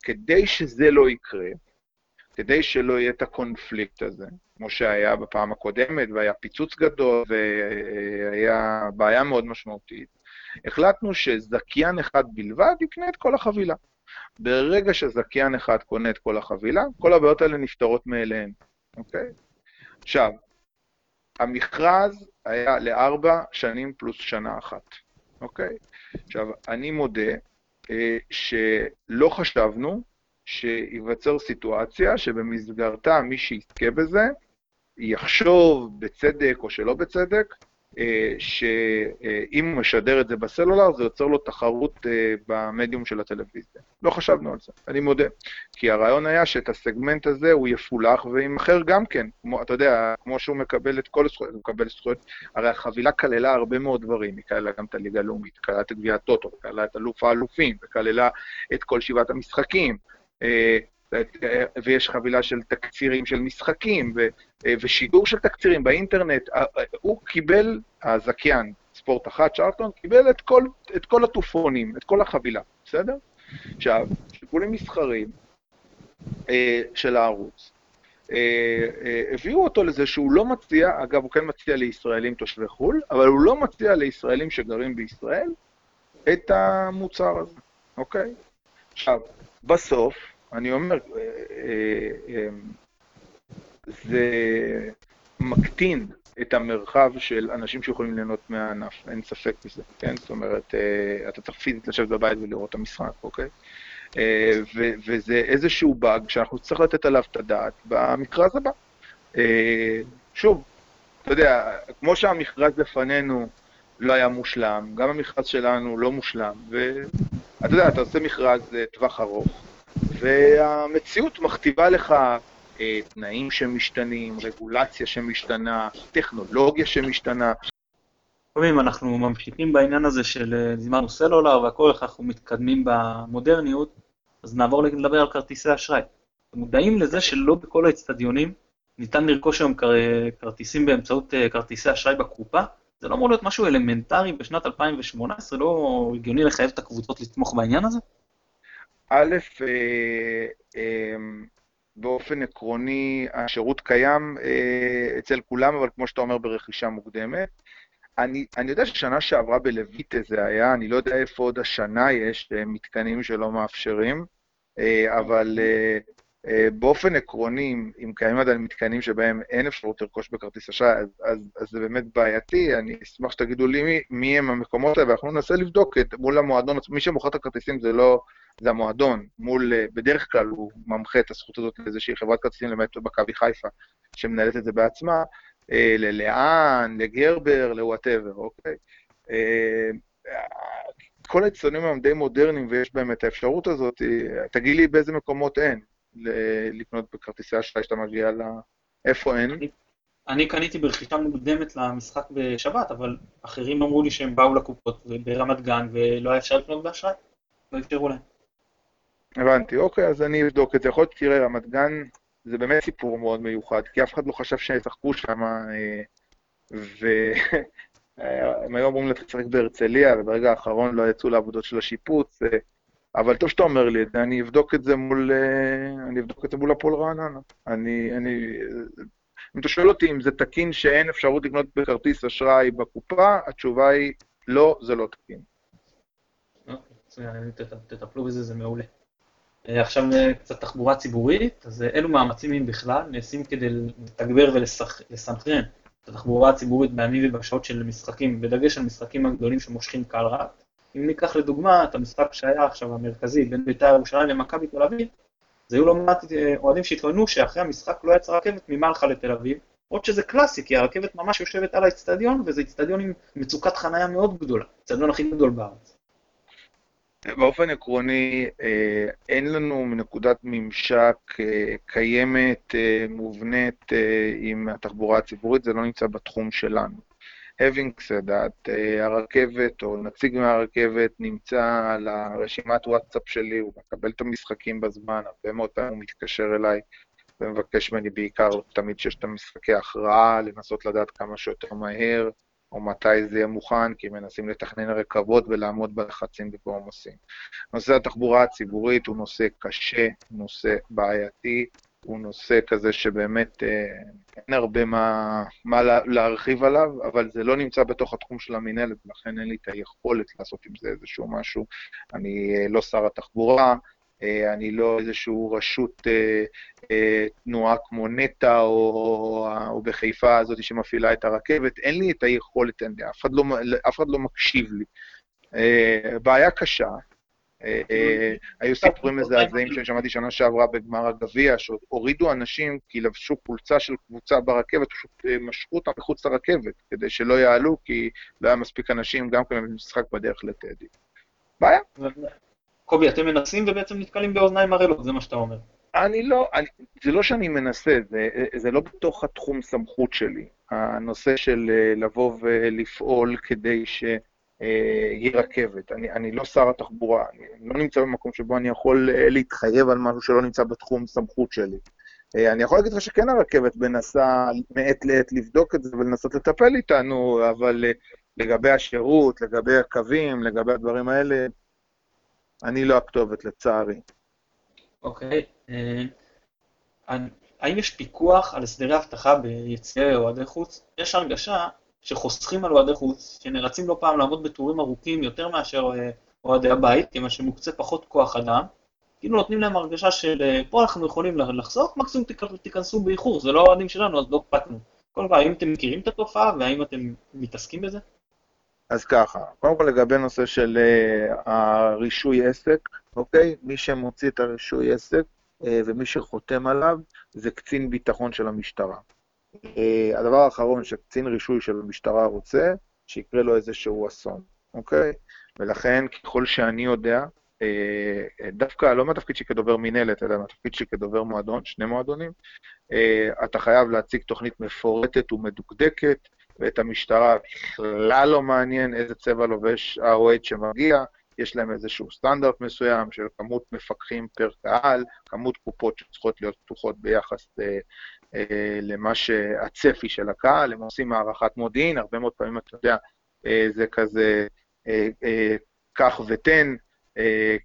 כדי שזה לא יקרה, כדי שלא יהיה את הקונפליקט הזה, כמו שהיה בפעם הקודמת, והיה פיצוץ גדול, והיה בעיה מאוד משמעותית, החלטנו שזכיין אחד בלבד יקנה את כל החבילה. ברגע שזכיין אחד קונה את כל החבילה, כל הבעיות האלה נפתרות מאליהן, אוקיי? עכשיו, המכרז היה לארבע שנים פלוס שנה אחת, אוקיי? עכשיו, אני מודה אה, שלא חשבנו שייווצר סיטואציה שבמסגרתה מי שיזכה בזה, יחשוב בצדק או שלא בצדק, אה, שאם הוא משדר את זה בסלולר, זה יוצר לו תחרות אה, במדיום של הטלוויזיה. לא חשבנו על זה, אני מודה. כי הרעיון היה שאת הסגמנט הזה הוא יפולח וימכר גם כן. כמו, אתה יודע, כמו שהוא מקבל את כל הזכויות, הוא מקבל זכויות, הרי החבילה כללה הרבה מאוד דברים, היא כללה גם את הליגה הלאומית, כללה את גביעת טוטו, כללה את אלוף האלופים, וכללה את כל שבעת המשחקים. אה, ויש חבילה של תקצירים של משחקים, ו, ושידור של תקצירים באינטרנט. הוא קיבל, הזכיין, ספורט אחת, צ'ארטון, קיבל את כל, את כל התופונים, את כל החבילה, בסדר? עכשיו, שיקולים מסחרים אה, של הערוץ, אה, אה, הביאו אותו לזה שהוא לא מציע, אגב, הוא כן מציע לישראלים תושבי חו"ל, אבל הוא לא מציע לישראלים שגרים בישראל את המוצר הזה, אוקיי? עכשיו, בסוף, אני אומר, אה, אה, אה, זה מקטין את המרחב של אנשים שיכולים ליהנות מהענף, אין ספק בזה, כן? זאת אומרת, אתה צריך פיזית לשבת בבית ולראות את המשחק, אוקיי? וזה איזשהו באג שאנחנו צריכים לתת עליו את הדעת במכרז הבא. שוב, אתה יודע, כמו שהמכרז לפנינו לא היה מושלם, גם המכרז שלנו לא מושלם, ואתה יודע, אתה עושה מכרז לטווח ארוך, והמציאות מכתיבה לך אה, תנאים שמשתנים, רגולציה שמשתנה, טכנולוגיה שמשתנה. לפעמים אנחנו ממשיכים בעניין הזה של זימנו אה, סלולר והכל, איך אנחנו מתקדמים במודרניות, אז נעבור לדבר על כרטיסי אשראי. אתם מודעים לזה שלא בכל האצטדיונים ניתן לרכוש היום כרטיסים באמצעות אה, כרטיסי אשראי בקופה? זה לא אמור להיות משהו אלמנטרי בשנת 2018? לא הגיוני לחייב את הקבוצות לתמוך בעניין הזה? א', אה, אה, באופן עקרוני השירות קיים אה, אצל כולם, אבל כמו שאתה אומר, ברכישה מוקדמת. אני, אני יודע ששנה שעברה בלויטה זה היה, אני לא יודע איפה עוד השנה יש מתקנים שלא מאפשרים, אבל באופן עקרוני, אם קיימים עדיין מתקנים שבהם אין אפשרות לרכוש בכרטיס אשראי, אז, אז, אז זה באמת בעייתי. אני אשמח שתגידו לי מי, מי הם המקומות האלה, ואנחנו ננסה לבדוק את, מול המועדון, מי שמוכר את הכרטיסים זה לא, זה המועדון. מול, אה, בדרך כלל הוא ממחה את הזכות הזאת לאיזושהי חברת כרטיסים, למעט מכבי חיפה, שמנהלת את זה בעצמה, אה, ללאן, לגרבר, לוואטאבר, אוקיי? כל האצטדיונים הם די מודרניים ויש בהם את האפשרות הזאת, תגיד לי באיזה מקומות אין. לקנות בכרטיסי אשראי שאתה מגיע ל... איפה אין? אני, קניתי ברכישה מוקדמת למשחק בשבת, אבל אחרים אמרו לי שהם באו לקופות ברמת גן ולא היה אפשר לקנות באשראי, לא אפשרו להם. הבנתי, אוקיי, אז אני אבדוק את זה. יכול להיות, תראה, רמת גן זה באמת סיפור מאוד מיוחד, כי אף אחד לא חשב שישחקו שם, אה, והם היו אמורים להתחיל לשחק בהרצליה, וברגע האחרון לא יצאו לעבודות של השיפוץ. אבל טוב שאתה אומר לי את זה, אני אבדוק את זה מול, אה, אני אבדוק את זה מול הפועל רעננה. אני, אני, אם אתה שואל אותי אם זה תקין שאין אפשרות לקנות בכרטיס אשראי בקופה, התשובה היא לא, זה לא תקין. אוקיי, תטפלו בזה, זה מעולה. אה, עכשיו אה, קצת תחבורה ציבורית, אז אילו מאמצים אם בכלל נעשים כדי לתגבר ולסנכרן את התחבורה הציבורית בימים ובשעות של משחקים, בדגש על משחקים הגדולים שמושכים קהל רב. אם ניקח לדוגמה את המשחק שהיה עכשיו המרכזי בין בית"ר ירושלים למכבי תל אביב, אז היו לא מעט אה, אוהדים שהתלוננו שאחרי המשחק לא יצאה רכבת ממלחה לתל אביב, עוד שזה קלאסי, כי הרכבת ממש יושבת על האצטדיון, וזה אצטדיון עם מצוקת חנייה מאוד גדולה, האצטדיון הכי גדול בארץ. באופן עקרוני, אה, אין לנו נקודת ממשק אה, קיימת, מובנית עם התחבורה הציבורית, זה לא נמצא בתחום שלנו. Having said that, uh, הרכבת או נציג מהרכבת נמצא על הרשימת וואטסאפ שלי, הוא מקבל את המשחקים בזמן, הרבה מאוד פעמים הוא מתקשר אליי ומבקש ממני בעיקר תמיד שיש את המשחקי הכרעה, לנסות לדעת כמה שיותר מהר, או מתי זה יהיה מוכן, כי מנסים לתכנן רכבות ולעמוד בלחצים ובעומסים. נושא התחבורה הציבורית הוא נושא קשה, נושא בעייתי, הוא נושא כזה שבאמת אה, אין הרבה מה, מה להרחיב עליו, אבל זה לא נמצא בתוך התחום של המינהלת, ולכן אין לי את היכולת לעשות עם זה איזשהו משהו. אני אה, לא שר התחבורה, אה, אני לא איזשהו רשות תנועה כמו נטע, או, או בחיפה הזאת שמפעילה את הרכבת, אין לי את היכולת, אין לי, אף אחד לא, אף אחד לא מקשיב לי. בעיה קשה, היו סיפורים מזעזעים ששמעתי שנה שעברה בגמר הגביע, שהורידו אנשים כי לבשו חולצה של קבוצה ברכבת, פשוט אה, משכו אותם מחוץ לרכבת, כדי שלא יעלו, כי לא היה מספיק אנשים גם כן במשחק בדרך לטדי. בעיה. קובי, אתם מנסים ובעצם נתקלים באוזניים ערלות, זה מה שאתה אומר. אני לא, אני, זה לא שאני מנסה, זה, זה לא בתוך התחום סמכות שלי. הנושא של לבוא ולפעול כדי ש... אה, יהיה רכבת. אני, אני לא שר התחבורה, אני לא נמצא במקום שבו אני יכול אה, להתחייב על משהו שלא נמצא בתחום סמכות שלי. אה, אני יכול להגיד לך שכן הרכבת מנסה מעת לעת לבדוק את זה ולנסות לטפל איתנו, אבל לגבי השירות, לגבי הקווים, לגבי הדברים האלה, אני לא הכתובת, לצערי. אוקיי. Okay. האם יש פיקוח על הסדרי אבטחה ביציעי אוהדי חוץ? יש הרגשה שחוסכים על אוהדי חוץ, שנאלצים לא פעם לעמוד בתורים ארוכים יותר מאשר אה, אוהדי הבית, כיוון שמוקצה פחות כוח אדם, כאילו נותנים להם הרגשה של אה, פה אנחנו יכולים לחסוך, מקסימום תיכנסו באיחור, זה לא אוהדים שלנו, אז לא. קודם כל, האם אתם מכירים את התופעה והאם אתם מתעסקים בזה? אז ככה, קודם כל לגבי נושא של uh, הרישוי עסק, אוקיי? מי שמוציא את הרישוי עסק ומי שחותם עליו זה קצין ביטחון של המשטרה. אה, הדבר האחרון שקצין רישוי של המשטרה רוצה, שיקרה לו איזשהו אסון, אוקיי? ולכן, ככל שאני יודע, אה, דווקא לא מהתפקיד שלי כדובר מינהלת, אלא מהתפקיד שלי כדובר מועדון, שני מועדונים, אה, אתה חייב להציג תוכנית מפורטת ומדוקדקת, ואת המשטרה בכלל לא מעניין איזה צבע לובש האוהד שמגיע, יש להם איזשהו סטנדרט מסוים של כמות מפקחים פר קהל, כמות קופות שצריכות להיות פתוחות ביחס אה, למה שהצפי של הקהל, הם עושים הערכת מודיעין, הרבה מאוד פעמים אתה יודע, אה, זה כזה קח אה, ותן,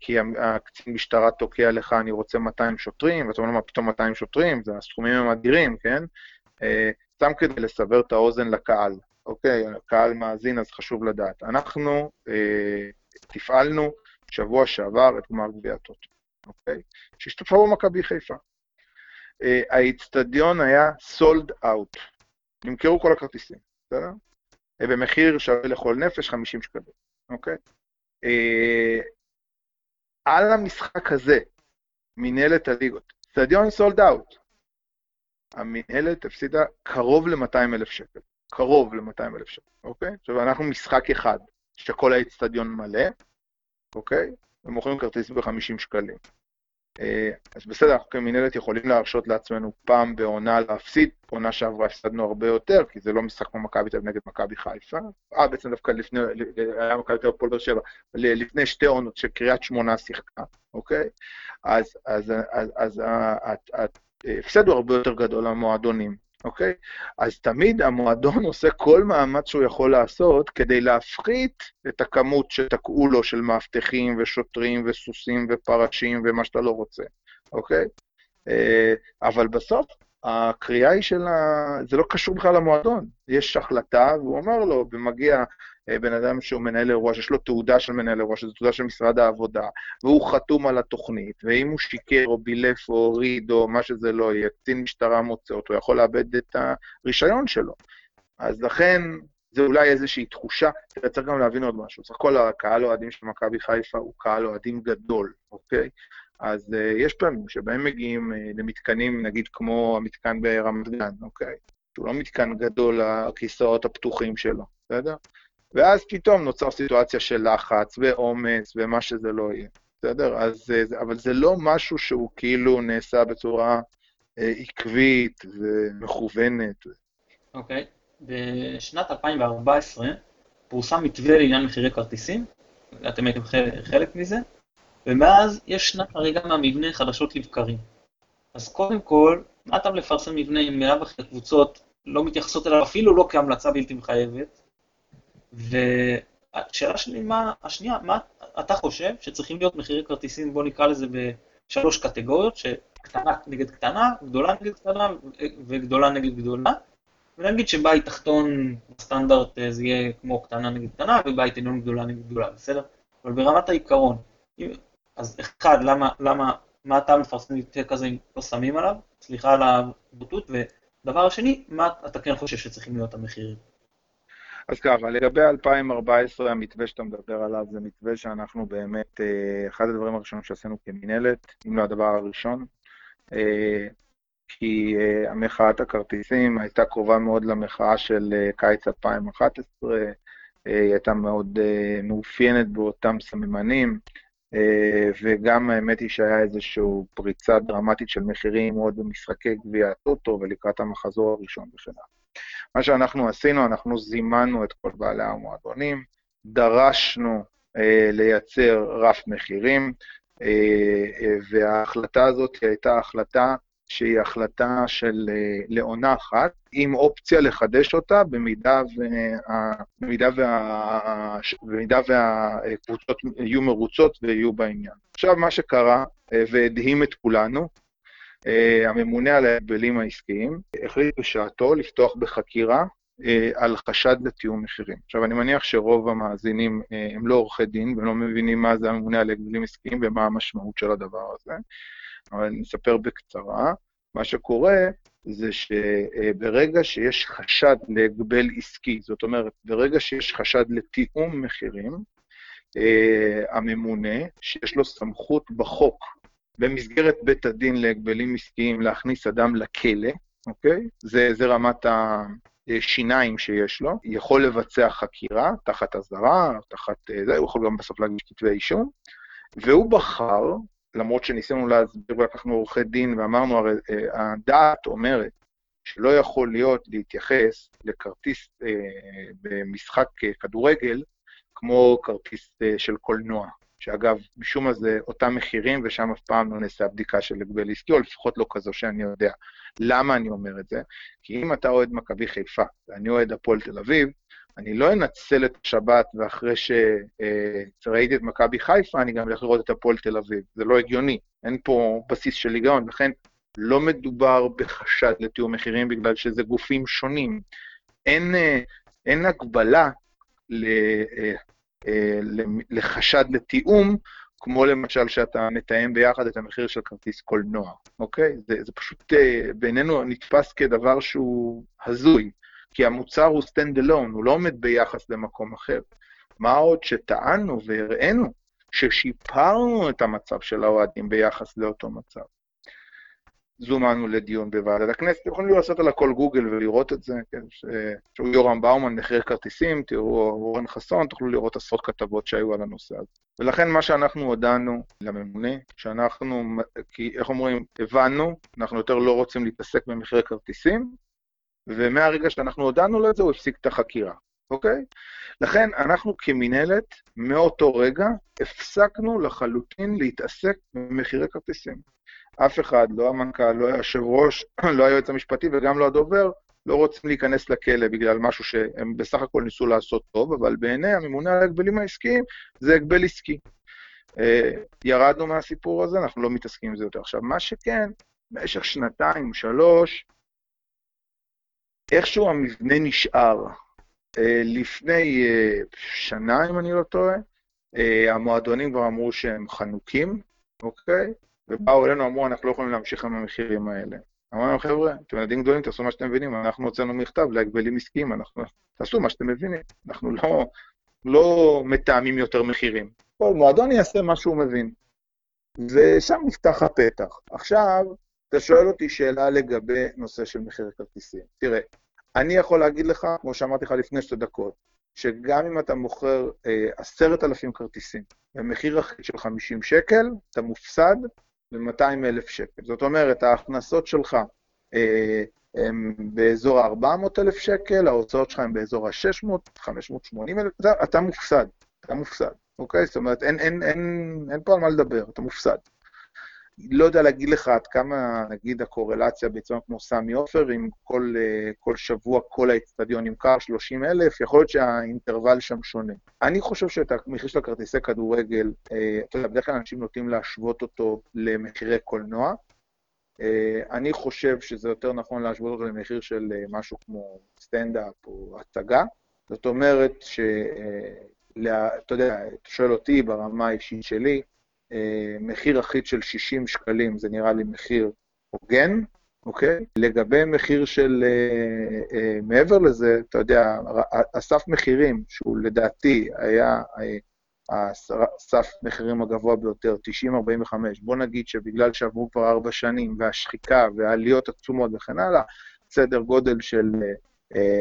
כי הקצין משטרה תוקע לך, אני רוצה 200 שוטרים, ואתה אומר מה פתאום 200 שוטרים? זה הסכומים הם אדירים, כן? סתם כדי לסבר את האוזן לקהל, אוקיי? הקהל מאזין, אז חשוב לדעת. אנחנו תפעלנו שבוע שעבר את גמר גביע הטוטו, אוקיי? שהשתתפה במכבי חיפה. אה, האיצטדיון היה סולד אאוט. נמכרו כל הכרטיסים, בסדר? אה, במחיר שווה לכל נפש 50 שקלים, אוקיי? אה, על המשחק הזה, מנהלת הליגות, איצטדיון סולד אאוט, המנהלת הפסידה קרוב ל-200 אלף שקל. קרוב ל-200 אלף שקל, אוקיי? עכשיו, אנחנו משחק אחד, שכל האצטדיון מלא, אוקיי? ומוכרים כרטיס ב-50 שקלים. אה, אז בסדר, אנחנו כמינהלת יכולים להרשות לעצמנו פעם בעונה להפסיד, עונה שעברה הפסדנו הרבה יותר, כי זה לא משחק כמו מכבי תל אביב נגד מכבי חיפה. אה, בעצם דווקא לפני, היה מכבי תל אביב פועל באר שבע, לפני שתי עונות שקריית שמונה שיחקה, אוקיי? אז, אז, אז, אז ההפסד הוא הרבה יותר גדול למועדונים. אוקיי? אז תמיד המועדון עושה כל מאמץ שהוא יכול לעשות כדי להפחית את הכמות שתקעו לו של מאבטחים ושוטרים וסוסים ופרשים ומה שאתה לא רוצה, אוקיי? אה, אבל בסוף הקריאה היא של ה... זה לא קשור בכלל למועדון. יש החלטה, והוא אומר לו, ומגיע בן אדם שהוא מנהל אירוע, שיש לו תעודה של מנהל אירוע, שזו תעודה של משרד העבודה, והוא חתום על התוכנית, ואם הוא שיקר או בילף או הוריד או מה שזה לא יהיה, קצין משטרה מוצא אותו, הוא יכול לאבד את הרישיון שלו. אז לכן, זה אולי איזושהי תחושה, צריך גם להבין עוד משהו. סך הכל הקהל אוהדים של מכבי חיפה הוא קהל אוהדים גדול, אוקיי? אז uh, יש פעמים שבהם מגיעים uh, למתקנים, נגיד כמו המתקן ברמת גן, אוקיי? שהוא לא מתקן גדול, הכיסאות הפתוחים שלו, בסדר? ואז פתאום נוצר סיטואציה של לחץ ועומס ומה שזה לא יהיה, בסדר? אז, uh, אבל זה לא משהו שהוא כאילו נעשה בצורה uh, עקבית ומכוונת. אוקיי. Okay. בשנת 2014 פורסם מתווה לעניין מחירי כרטיסים, אתם הייתם חלק מזה, ומאז יש שנת חריגה מהמבנה חדשות לבקרים. אז קודם כל, מה אתה לפרסם מבנה עם מאה וחצי קבוצות לא מתייחסות אליו אפילו לא כהמלצה בלתי מחייבת? והשאלה שלי, מה, השנייה, מה אתה חושב שצריכים להיות מחירי כרטיסים, בוא נקרא לזה בשלוש קטגוריות, שקטנה נגד קטנה, גדולה נגד קטנה וגדולה נגד גדולה, ונגיד שבית תחתון בסטנדרט אה, זה יהיה כמו קטנה נגד קטנה, ובית עליון גדולה נגד גדולה, בסדר? אבל ברמת העיקרון, אז אחד, למה, למה, מה אתה מפרסם יותר כזה אם לא שמים עליו? סליחה על הבוטות. ודבר השני, מה אתה כן חושב שצריכים להיות המחירים? אז ככה, לגבי 2014, המתווה שאתה מדבר עליו זה מתווה שאנחנו באמת, אה, אחד הדברים הראשונים שעשינו כמינהלת, אם לא הדבר הראשון, אה, כי אה, המחאת הכרטיסים הייתה קרובה מאוד למחאה של קיץ 2011, היא הייתה מאוד מאופיינת באותם סממנים. וגם האמת היא שהיה איזושהי פריצה דרמטית של מחירים מאוד במשחקי גביע הטוטו ולקראת המחזור הראשון בשנה. מה שאנחנו עשינו, אנחנו זימנו את כל בעלי המועדונים, דרשנו אה, לייצר רף מחירים, אה, אה, וההחלטה הזאת הייתה החלטה שהיא החלטה של אה, לעונה אחת, עם אופציה לחדש אותה במידה, וה, במידה, וה, במידה והקבוצות יהיו מרוצות ויהיו בעניין. עכשיו, מה שקרה אה, והדהים את כולנו, הממונה על ההגבלים העסקיים החליט בשעתו לפתוח בחקירה על חשד לתיאום מחירים. עכשיו, אני מניח שרוב המאזינים הם לא עורכי דין והם לא מבינים מה זה הממונה על הגבלים עסקיים ומה המשמעות של הדבר הזה. אבל אני אספר בקצרה. מה שקורה זה שברגע שיש חשד להגבל עסקי, זאת אומרת, ברגע שיש חשד לתיאום מחירים, אה, הממונה, שיש לו סמכות בחוק במסגרת בית הדין להגבלים עסקיים להכניס אדם לכלא, אוקיי? זה, זה רמת השיניים שיש לו, יכול לבצע חקירה תחת אזהרה, תחת אה, זה, הוא יכול גם בסוף להגיש כתבי אישום, והוא בחר למרות שניסינו להסביר ולקחנו עורכי דין ואמרנו, הרי אה, הדעת אומרת שלא יכול להיות להתייחס לכרטיס אה, במשחק אה, כדורגל כמו כרטיס אה, של קולנוע, שאגב, משום מה זה אותם מחירים ושם אף פעם לא נעשה בדיקה של הגבל עסקי, או לפחות לא כזו שאני יודע. למה אני אומר את זה? כי אם אתה אוהד מכבי חיפה ואני אוהד הפועל תל אביב, אני לא אנצל את השבת ואחרי שראיתי את מכבי חיפה, אני גם אלך לראות את הפועל תל אביב. זה לא הגיוני, אין פה בסיס של היגיון, לכן לא מדובר בחשד לתיאום מחירים בגלל שזה גופים שונים. אין, אין הגבלה ל, לחשד לתיאום כמו למשל שאתה מתאם ביחד את המחיר של כרטיס קולנוע, אוקיי? זה, זה פשוט אה, בעינינו נתפס כדבר שהוא הזוי, כי המוצר הוא stand alone, הוא לא עומד ביחס למקום אחר. מה עוד שטענו והראינו ששיפרנו את המצב של האוהדים ביחס לאותו מצב. זומנו לדיון בוועדת הכנסת, אתם יכולים לעשות על הכל גוגל ולראות את זה, כן, שהוא יורם באומן, מחיר כרטיסים, תראו אורן חסון, תוכלו לראות עשרות כתבות שהיו על הנושא הזה. ולכן מה שאנחנו הודענו לממונה, שאנחנו, כי איך אומרים, הבנו, אנחנו יותר לא רוצים להתעסק במחירי כרטיסים, ומהרגע שאנחנו הודענו לו את זה, הוא הפסיק את החקירה, אוקיי? לכן אנחנו כמינהלת, מאותו רגע, הפסקנו לחלוטין להתעסק במחירי כרטיסים. אף אחד, לא המנכ"ל, לא היושב ראש, לא היועץ המשפטי וגם לא הדובר, לא רוצים להיכנס לכלא בגלל משהו שהם בסך הכל ניסו לעשות טוב, אבל בעיני הממונה על ההגבלים העסקיים זה הגבל עסקי. אה, ירדנו מהסיפור הזה, אנחנו לא מתעסקים עם זה יותר. עכשיו, מה שכן, במשך שנתיים, שלוש, איכשהו המבנה נשאר. אה, לפני אה, שנה, אם אני לא טועה, המועדונים כבר אמרו שהם חנוקים, אוקיי? ובאו אלינו, אמרו, אנחנו לא יכולים להמשיך עם המחירים האלה. אמרנו, חבר'ה, אתם ילדים גדולים, תעשו מה שאתם מבינים, אנחנו הוצאנו מכתב להגבלים עסקיים, אנחנו... תעשו מה שאתם מבינים. אנחנו לא, לא מתאמים יותר מחירים. כל מועדון יעשה מה שהוא מבין. ושם נפתח הפתח. עכשיו, אתה שואל אותי שאלה לגבי נושא של מחיר כרטיסים. תראה, אני יכול להגיד לך, כמו שאמרתי לך לפני שתי דקות, שגם אם אתה מוכר אה, עשרת אלפים כרטיסים במחיר אחיד של 50 שקל, אתה מופסד ב-200 אלף שקל. זאת אומרת, ההכנסות שלך אה, הם באזור ה-400 אלף שקל, ההוצאות שלך הן באזור ה-600, 580 אלף, אתה מופסד, אתה מופסד, אוקיי? זאת אומרת, אין, אין, אין, אין פה על מה לדבר, אתה מופסד. לא יודע להגיד לך עד כמה, נגיד, הקורלציה בעצם כמו סמי עופר, אם כל, אה, כל שבוע כל האצטדיון נמכר 30 אלף, יכול להיות שהאינטרוול שם שונה. אני חושב שאת המחיר של הכרטיסי כדורגל, אה, אתה יודע, בדרך כלל אנשים נוטים להשוות אותו למחירי קולנוע. אה, אני חושב שזה יותר נכון להשוות אותו למחיר של משהו כמו סטנדאפ או הצגה. זאת אומרת ש... אתה יודע, אתה שואל אותי ברמה האישית שלי, מחיר אחיד של 60 שקלים, זה נראה לי מחיר הוגן, אוקיי? לגבי מחיר של אה, אה, מעבר לזה, אתה יודע, הסף מחירים, שהוא לדעתי היה הסף מחירים הגבוה ביותר, 90-45, בוא נגיד שבגלל שעברו כבר ארבע שנים, והשחיקה והעליות עצומות וכן הלאה, סדר גודל של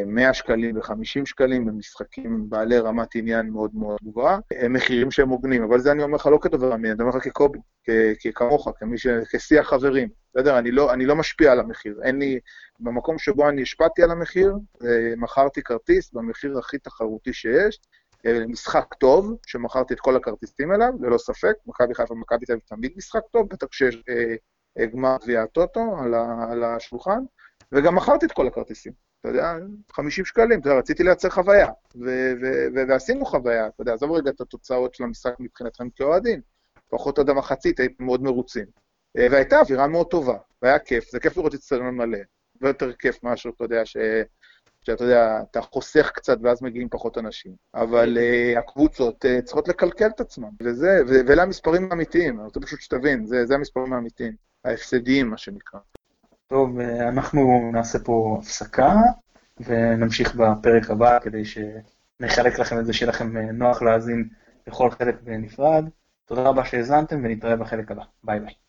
100 שקלים ו-50 שקלים במשחקים בעלי רמת עניין מאוד מאוד גבוהה, הם מחירים שהם הוגנים, אבל זה אני אומר לך לא כדובר אמין, אני אומר לך כקובי, כמוך, כמי ש... כשיח חברים, בסדר? אני לא, אני לא משפיע על המחיר, אין לי... במקום שבו אני השפעתי על המחיר, אה, מכרתי כרטיס במחיר הכי תחרותי שיש, אה, משחק טוב, שמכרתי את כל הכרטיסים אליו, ללא ספק, מכבי חיפה ומכבי תל אביב תמיד משחק טוב, בטח כשיש אה, גמר גביע הטוטו על, על השולחן, וגם מכרתי את כל הכרטיסים. אתה יודע, 50 שקלים, אתה יודע, רציתי לייצר חוויה, ועשינו חוויה, אתה יודע, עזוב רגע את התוצאות של המשחק מבחינתכם כאוהדים, לפחות עד המחצית הייתם מאוד מרוצים. אה, והייתה אווירה מאוד טובה, והיה כיף, זה כיף לראות את סטדיון מלא, ויותר כיף מאשר, אתה יודע, ש... שאתה יודע, אתה חוסך קצת ואז מגיעים פחות אנשים. אבל uh, הקבוצות uh, צריכות לקלקל את עצמן, וזה, ואלה המספרים האמיתיים, אני רוצה פשוט שתבין, זה, זה המספרים האמיתיים, ההפסדיים, מה שנקרא. טוב, אה, אנחנו נעשה פה הפסקה ונמשיך בפרק הבא כדי שנחלק לכם את זה שיהיה לכם אה, נוח להאזין לכל חלק בנפרד. תודה רבה שהאזנתם ונתראה בחלק הבא. ביי ביי.